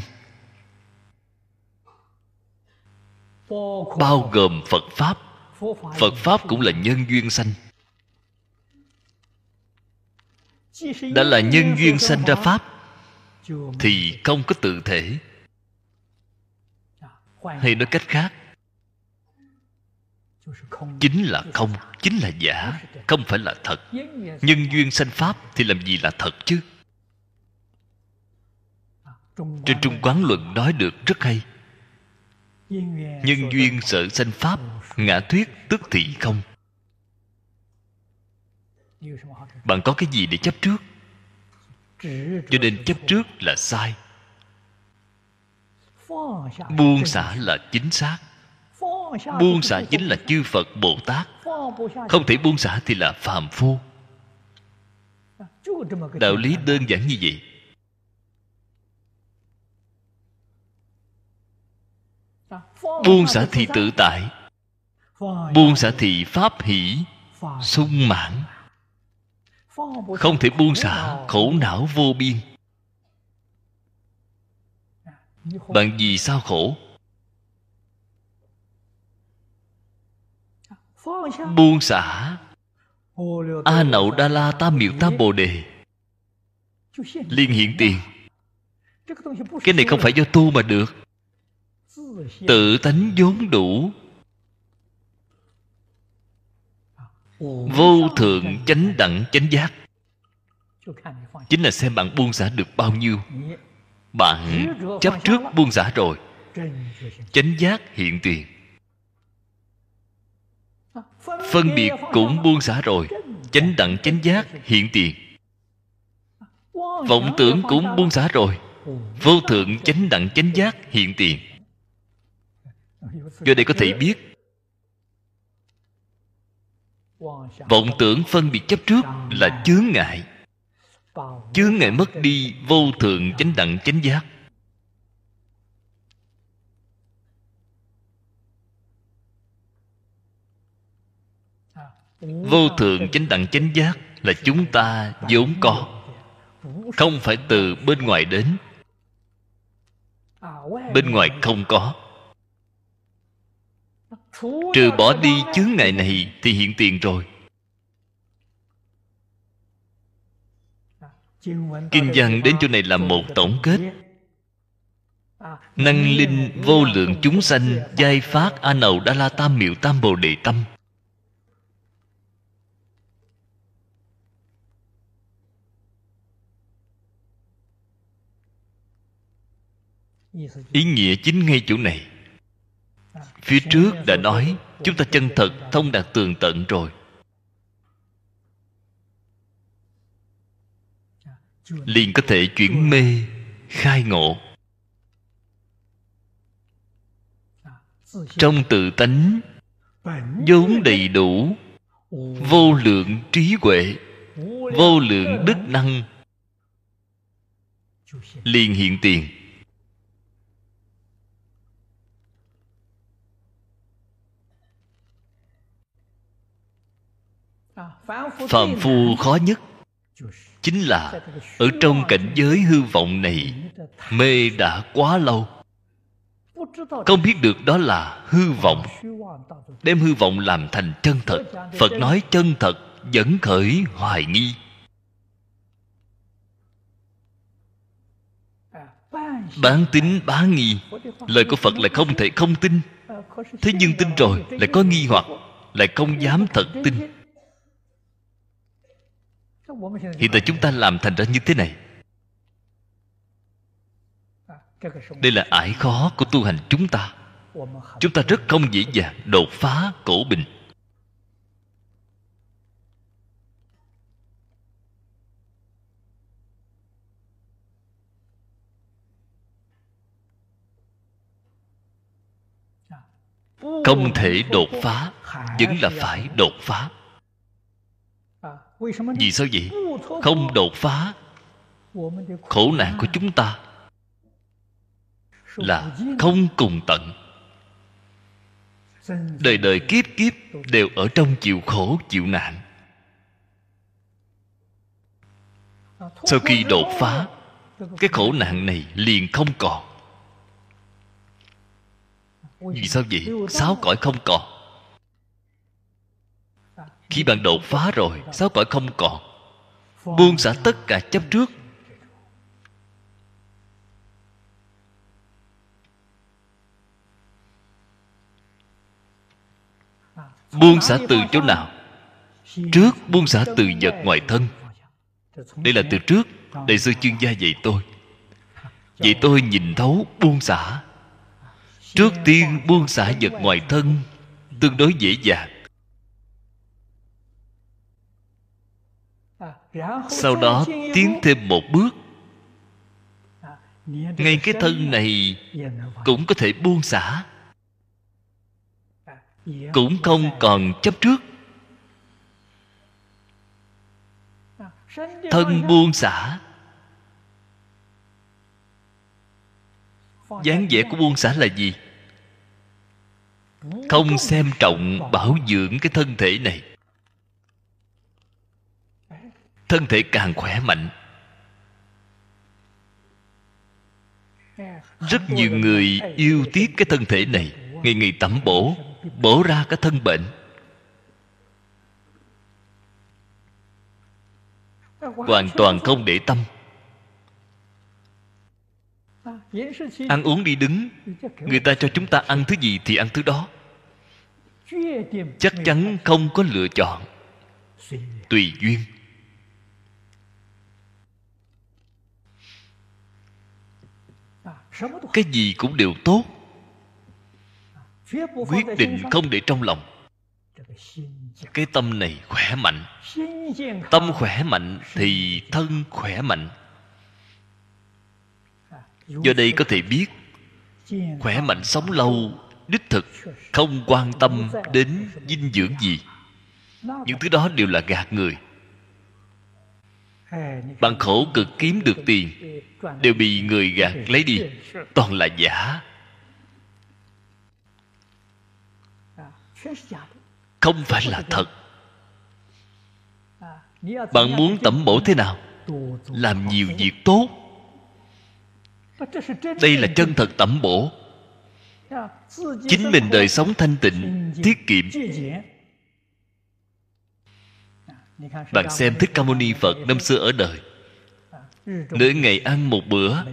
B: Bao gồm phật pháp. Phật pháp cũng là nhân duyên sanh. Đã là nhân duyên sanh ra pháp, thì không có tự thể. Hay nói cách khác chính là không, chính là giả, không phải là thật. Nhân duyên sanh pháp thì làm gì là thật chứ? Trên trung quán luận nói được rất hay. Nhân duyên sở sanh pháp, ngã thuyết tức thị không. Bạn có cái gì để chấp trước? Cho nên chấp trước là sai. Buông xả là chính xác buông xả chính là chư phật bồ tát. Không thể buông xả thì là phàm phu. Đạo lý đơn giản như vậy. Buông xả thì tự tại. Buông xả thì pháp hỷ sung mãn. không thể buông xả khổ não vô biên. Bạn vì sao khổ buông xả. A nậu đa la tam miệu tam bồ đề. Liên hiện tiền. Cái này không phải do tu mà được. Tự tánh vốn đủ. Vô thượng chánh đẳng chánh giác. Chính là xem bạn buông xả được bao nhiêu. Bạn chấp trước buông xả rồi. Chánh giác hiện tiền phân biệt cũng buông xả rồi, chánh đẳng chánh giác hiện tiền. Vọng tưởng cũng buông xả rồi, vô thượng chánh đẳng chánh giác hiện tiền. Do đây có thể biết, vọng tưởng phân biệt chấp trước là chướng ngại. Chướng ngại mất đi vô thượng chánh đẳng chánh giác. Vô thượng chánh đẳng chánh giác là chúng ta vốn có. Không phải từ bên ngoài đến. Bên ngoài không có. Trừ bỏ đi chướng ngại này thì hiện tiền rồi. Kinh văn đến chỗ này là một tổng kết. Năng linh vô lượng chúng sanh, giai phát a nầu đa la tam miệu tam bồ đề tâm ý nghĩa chính ngay chỗ này. Phía trước đã nói, chúng ta chân thật, thông đạt tường tận rồi. Liền có thể chuyển mê, khai ngộ. Trong tự tánh, vốn đầy đủ, vô lượng trí huệ, vô lượng đức năng, liền hiện tiền. Phàm phu khó nhất chính là ở trong cảnh giới hư vọng này mê đã quá lâu. Không biết được đó là hư vọng, đem hư vọng làm thành chân thật. Phật nói chân thật dẫn khởi hoài nghi. Bán tín bá nghi, lời của phật lại không thể không tin. Thế nhưng tin rồi, lại có nghi hoặc, lại không dám thật tin hiện tại chúng ta làm thành ra như thế này. Đây là ải khó của tu hành chúng ta. Chúng ta rất không dễ dàng đột phá cổ bình. Không thể đột phá vẫn là phải đột phá vì sao vậy? Không đột phá khổ nạn của chúng ta là không cùng tận. Đời đời kiếp kiếp đều ở trong chịu khổ chịu nạn. Sau khi đột phá cái khổ nạn này liền không còn. Vì sao vậy? Sáu cõi không còn khi bạn đột phá rồi sáu cõi không còn? Buông xả tất cả chấp trước. Buông xả từ chỗ nào? Trước buông xả từ vật ngoài thân. Đây là từ trước, đại sư chuyên gia dạy tôi. Vậy tôi nhìn thấu buông xả. Trước tiên buông xả vật ngoài thân, tương đối dễ dàng. Sau đó tiến thêm một bước. Ngay cái thân này cũng có thể buông xả. Cũng không còn chấp trước. Thân buông xả. Dáng vẻ của buông xả là gì? Không xem trọng bảo dưỡng cái thân thể này thân thể càng khỏe mạnh. Rất nhiều người yêu tiếc cái thân thể này. Ngày ngày tẩm bổ bổ ra cái thân bệnh. Hoàn toàn không để tâm. Ăn uống đi đứng, người ta cho chúng ta ăn thứ gì thì ăn thứ đó. Chắc chắn không có lựa chọn. Tùy duyên. Cái gì cũng đều tốt. Quyết định không để trong lòng. Cái tâm này khỏe mạnh. Tâm khỏe mạnh thì thân khỏe mạnh. Do đây có thể biết, khỏe mạnh sống lâu, đích thực, không quan tâm đến dinh dưỡng gì. Những thứ đó đều là gạt người bạn khổ cực kiếm được tiền, đều bị người gạt lấy đi, toàn là giả. Không phải là thật. Bạn muốn tẩm bổ thế nào? Làm nhiều việc tốt. Đây là chân thật tẩm bổ. Chính mình đời sống thanh tịnh, tiết kiệm bạn xem thích ca mâu ni phật năm xưa ở đời. Nửa ngày ăn một bữa,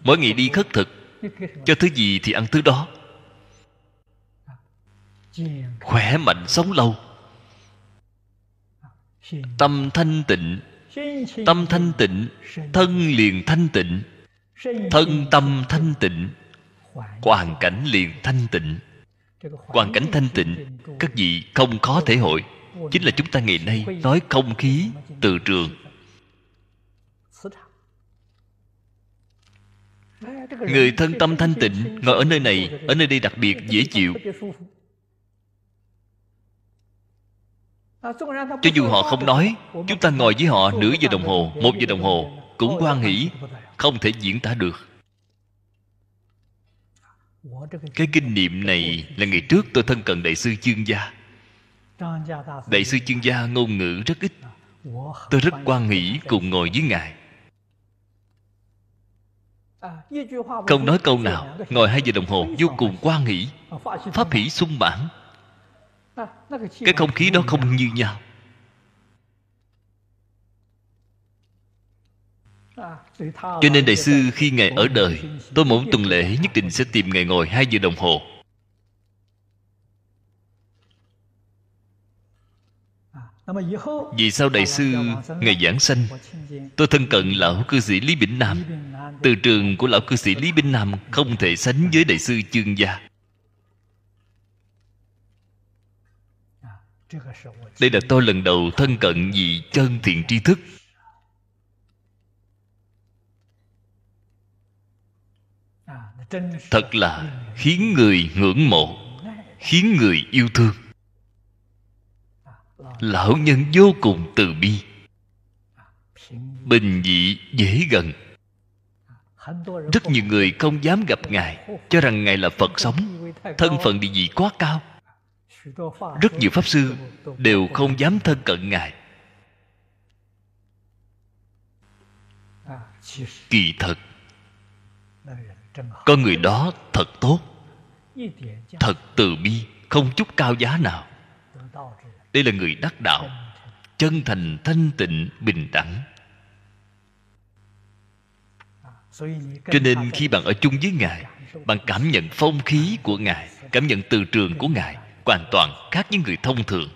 B: mỗi ngày đi khất thực. Cho thứ gì thì ăn thứ đó. Khỏe mạnh sống lâu. Tâm thanh tịnh. Tâm thanh tịnh, thân liền thanh tịnh. Thân tâm thanh tịnh, hoàn cảnh liền thanh tịnh. Hoàn cảnh thanh tịnh, các vị không khó thể hội chính là chúng ta ngày nay nói không khí từ trường. Người thân tâm thanh tịnh ngồi ở nơi này, ở nơi đây đặc biệt dễ chịu. Cho dù họ không nói, chúng ta ngồi với họ nửa giờ đồng hồ, một giờ đồng hồ, cũng quan hỷ, không thể diễn tả được. Cái kinh nghiệm này là ngày trước tôi thân cận đại sư chương gia đại sư chương gia ngôn ngữ rất ít. Tôi rất quan hỷ cùng ngồi với ngài. Không nói câu nào ngồi hai giờ đồng hồ vô cùng quan hỷ pháp hỷ sung mãn. Cái không khí đó không như nhau. Cho nên đại sư khi ngài ở đời tôi mỗi tuần lễ nhất định sẽ tìm ngài ngồi hai giờ đồng hồ vì sao đại sư ngày giảng sanh? Tôi thân cận lão cư sĩ lý bỉnh nam. Từ trường của lão cư sĩ lý bỉnh nam không thể sánh với đại sư chương gia. Đây là tôi lần đầu thân cận vị chân thiện tri thức. Thật là khiến người ngưỡng mộ, khiến người yêu thương lão nhân vô cùng từ bi. Bình dị dễ gần. Rất nhiều người không dám gặp ngài, cho rằng ngài là phật sống. Thân phận địa vị quá cao. Rất nhiều pháp sư đều không dám thân cận ngài. Kỳ thật, con người đó thật tốt. Thật từ bi, không chút cao giá nào đây là người đắc đạo, chân thành, thanh tịnh, bình đẳng. Cho nên khi bạn ở chung với ngài, bạn cảm nhận phong khí của ngài, cảm nhận từ trường của ngài hoàn toàn khác với người thông thường.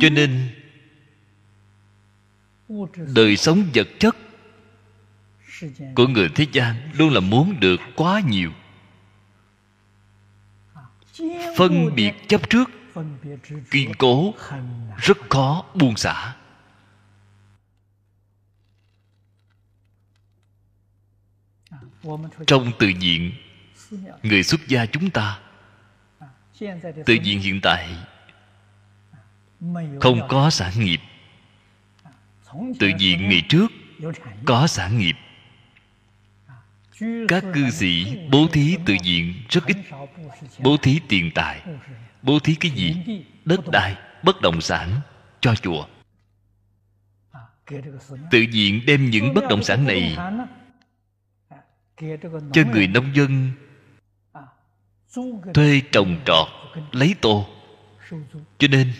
B: Cho nên, đời sống vật chất của người thế gian luôn là muốn được quá nhiều. Phân biệt chấp trước kiên cố rất khó buông xả. Trong tự diện người xuất gia chúng ta tự diện hiện tại không có sản nghiệp. Tự diện ngày trước có sản nghiệp các cư sĩ bố thí tự diện rất ít. Bố thí tiền tài. Bố thí cái gì? Đất đai, bất động sản cho chùa. Tự diện đem những bất động sản này cho người nông dân, thuê trồng trọt, lấy tô. Cho nên,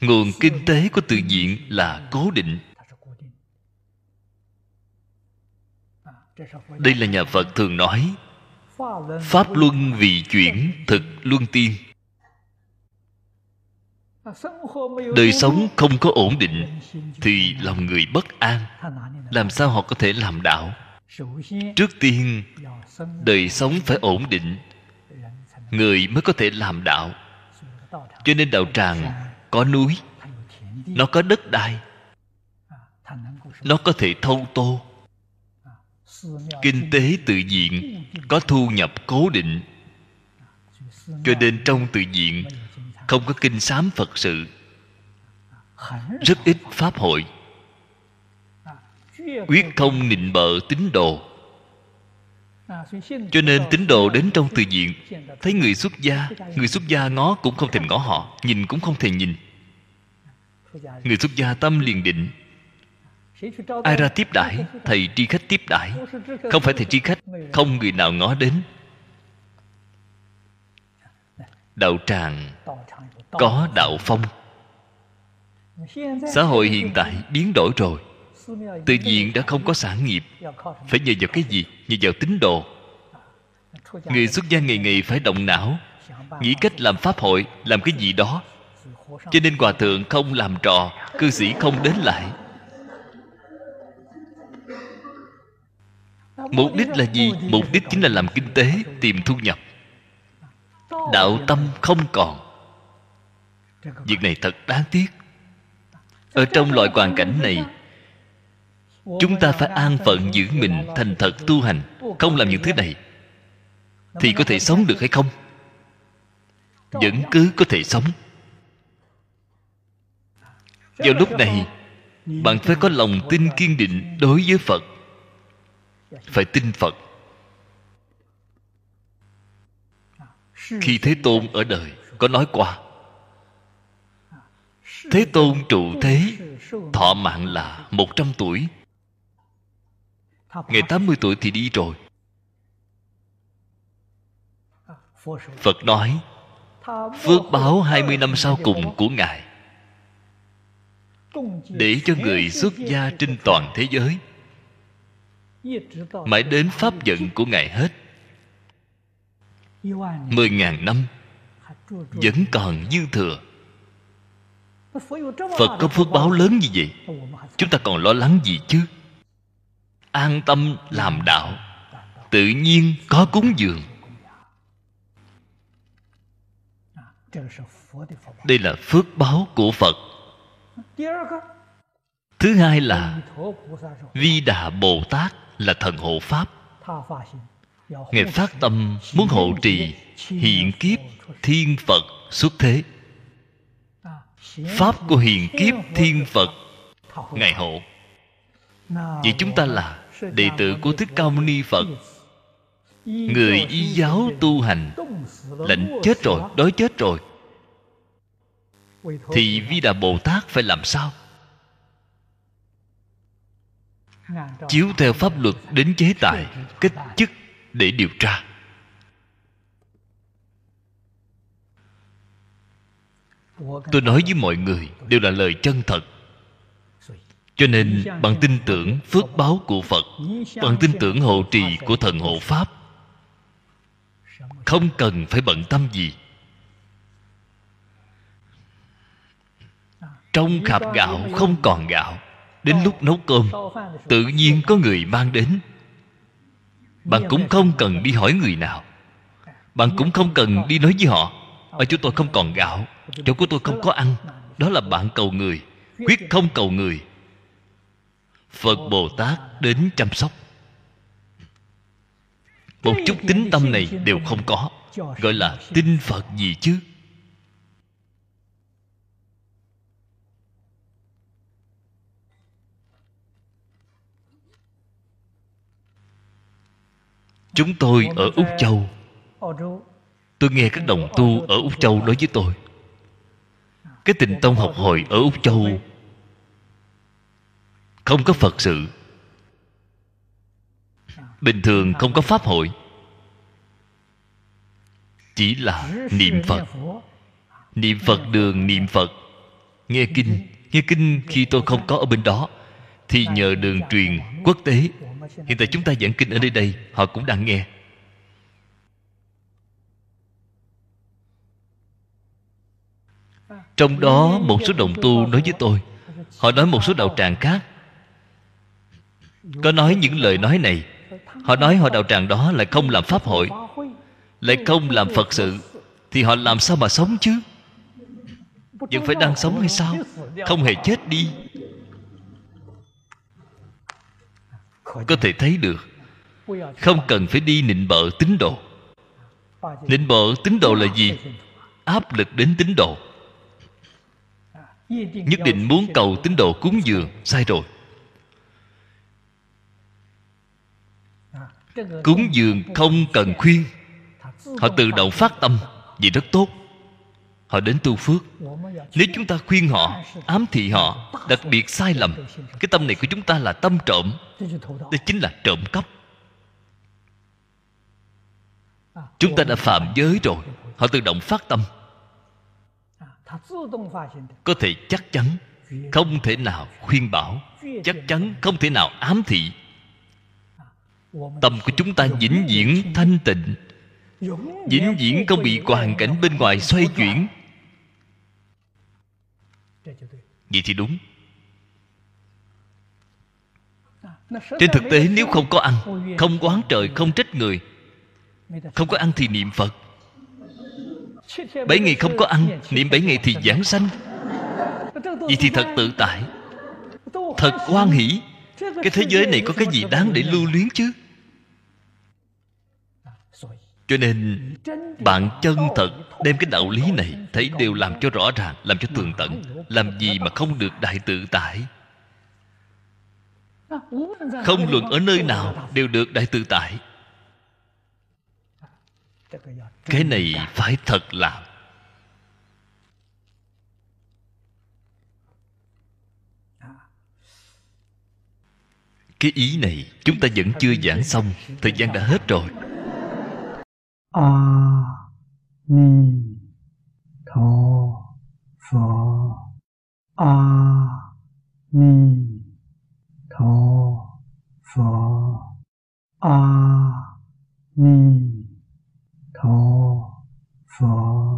B: nguồn kinh tế của tự diện là cố định. Đây là nhà phật thường nói, pháp luân vì chuyển, thực luân tiên. Đời sống không có ổn định thì lòng người bất an. Làm sao họ có thể làm đạo? Trước tiên, đời sống phải ổn định. Người mới có thể làm đạo. Cho nên đạo tràng có núi, nó có đất đai, nó có thể thâu tô kinh tế tự diện có thu nhập cố định. Cho nên trong tự diện không có kinh sám phật sự. Rất ít pháp hội. Quyết không nịnh bợ tín đồ. Cho nên tín đồ đến trong tự diện, thấy người xuất gia, người xuất gia ngó cũng không thèm ngó họ, nhìn cũng không thèm nhìn. Người xuất gia tâm liền định ai ra tiếp đãi, thầy tri khách tiếp đãi. Không phải thầy tri khách, không người nào ngó đến. Đạo tràng có đạo phong. Xã hội hiện tại biến đổi rồi. Tự nhiên đã không có sản nghiệp. Phải nhờ vào cái gì? Nhờ vào tín đồ. Người xuất gia ngày ngày phải động não, nghĩ cách làm pháp hội, làm cái gì đó. Cho nên hòa thượng không làm trò, cư sĩ không đến lại. Mục đích là gì? Mục đích chính là làm kinh tế, tìm thu nhập. Đạo tâm không còn. Việc này thật đáng tiếc. Ở trong loại hoàn cảnh này, chúng ta phải an phận giữ mình thành thật tu hành, không làm những thứ này, thì có thể sống được hay không? Vẫn cứ có thể sống. Vào lúc này, bạn phải có lòng tin kiên định đối với phật phải tin phật. Khi thế tôn ở đời, có nói qua. Thế tôn trụ thế, thọ mạng là một trăm tuổi. Ngày tám mươi tuổi thì đi rồi. Phật nói, phước báo hai mươi năm sau cùng của ngài, để cho người xuất gia trên toàn thế giới mãi đến pháp vận của ngài hết. Mười ngàn năm, vẫn còn dư thừa. Phật có phước báo lớn như vậy, chúng ta còn lo lắng gì chứ? An tâm làm đạo, tự nhiên có cúng dường. Đây là phước báo của phật. Thứ hai là vi đà bồ tát là thần hộ pháp. Ngài phát tâm muốn hộ trì hiện kiếp thiên phật xuất thế. Pháp của hiện kiếp thiên phật ngài hộ. Vậy chúng ta là đệ tử của thích ca mâu ni phật. Người y giáo tu hành lệnh chết rồi đói chết rồi. Thì vi đà bồ tát phải làm sao chiếu theo pháp luật đến chế tài kết chức để điều tra. Tôi nói với mọi người, đều là lời chân thật. Cho nên, bằng tin tưởng phước báo của phật, bằng tin tưởng hộ trì của thần hộ pháp, không cần phải bận tâm gì. Trong khạp gạo không còn gạo đến lúc nấu cơm, tự nhiên có người mang đến. Bạn cũng không cần đi hỏi người nào. Bạn cũng không cần đi nói với họ, ở chỗ tôi không còn gạo, chỗ của tôi không có ăn. Đó là bạn cầu người, quyết không cầu người. Phật bồ tát đến chăm sóc. Một chút tính tâm này đều không có, gọi là tin phật gì chứ? Chúng tôi ở úc châu. Tôi nghe các đồng tu ở úc châu nói với tôi, cái tình tông học hồi ở úc châu không có phật sự. Bình thường không có pháp hội. Chỉ là niệm phật. Niệm phật đường, niệm phật. Nghe kinh nghe kinh khi tôi không có ở bên đó, thì nhờ đường truyền quốc tế hiện tại chúng ta giảng kinh ở nơi đây, họ cũng đang nghe. Trong đó, một số đồng tu nói với tôi, họ nói một số đạo tràng khác. Có nói những lời nói này, họ nói họ đạo tràng đó lại không làm pháp hội, lại không làm phật sự, thì họ làm sao mà sống chứ? Vẫn phải đang sống hay sao? Không hề chết đi. Có thể thấy được, không cần phải đi nịnh bợ tín đồ. Nịnh bợ tín đồ là gì? Áp lực đến tín đồ. Nhất định muốn cầu tín đồ cúng dường, sai rồi. Cúng dường không cần khuyên. Họ tự động phát tâm vậy rất tốt họ đến tu phước. Nếu chúng ta khuyên họ, ám thị họ, đặc biệt sai lầm, cái tâm này của chúng ta là tâm trộm. Đây chính là trộm cắp. Chúng ta đã phạm giới rồi. Họ tự động phát tâm. Có thể chắc chắn, không thể nào khuyên bảo. Chắc chắn không thể nào ám thị. Tâm của chúng ta vĩnh viễn thanh tịnh. Vĩnh viễn không bị hoàn cảnh bên ngoài xoay chuyển. Vậy thì đúng. Trên thực tế nếu không có ăn, không quán trời, không trách người, không có ăn thì niệm phật. Bảy ngày không có ăn, niệm bảy ngày thì giảng sanh. Vậy thì thật tự tại. Thật hoan hỷ. Cái thế giới này có cái gì đáng để lưu luyến chứ? Cho nên, bạn chân thật đem cái đạo lý này thấy đều làm cho rõ ràng, làm cho tường tận. Làm gì mà không được đại tự tại? Không luận ở nơi nào đều được đại tự tại. Cái này phải thật làm cái ý này chúng ta vẫn chưa giảng xong, thời gian đã hết rồi.
A: 阿弥陀佛。阿弥陀佛。阿弥陀佛。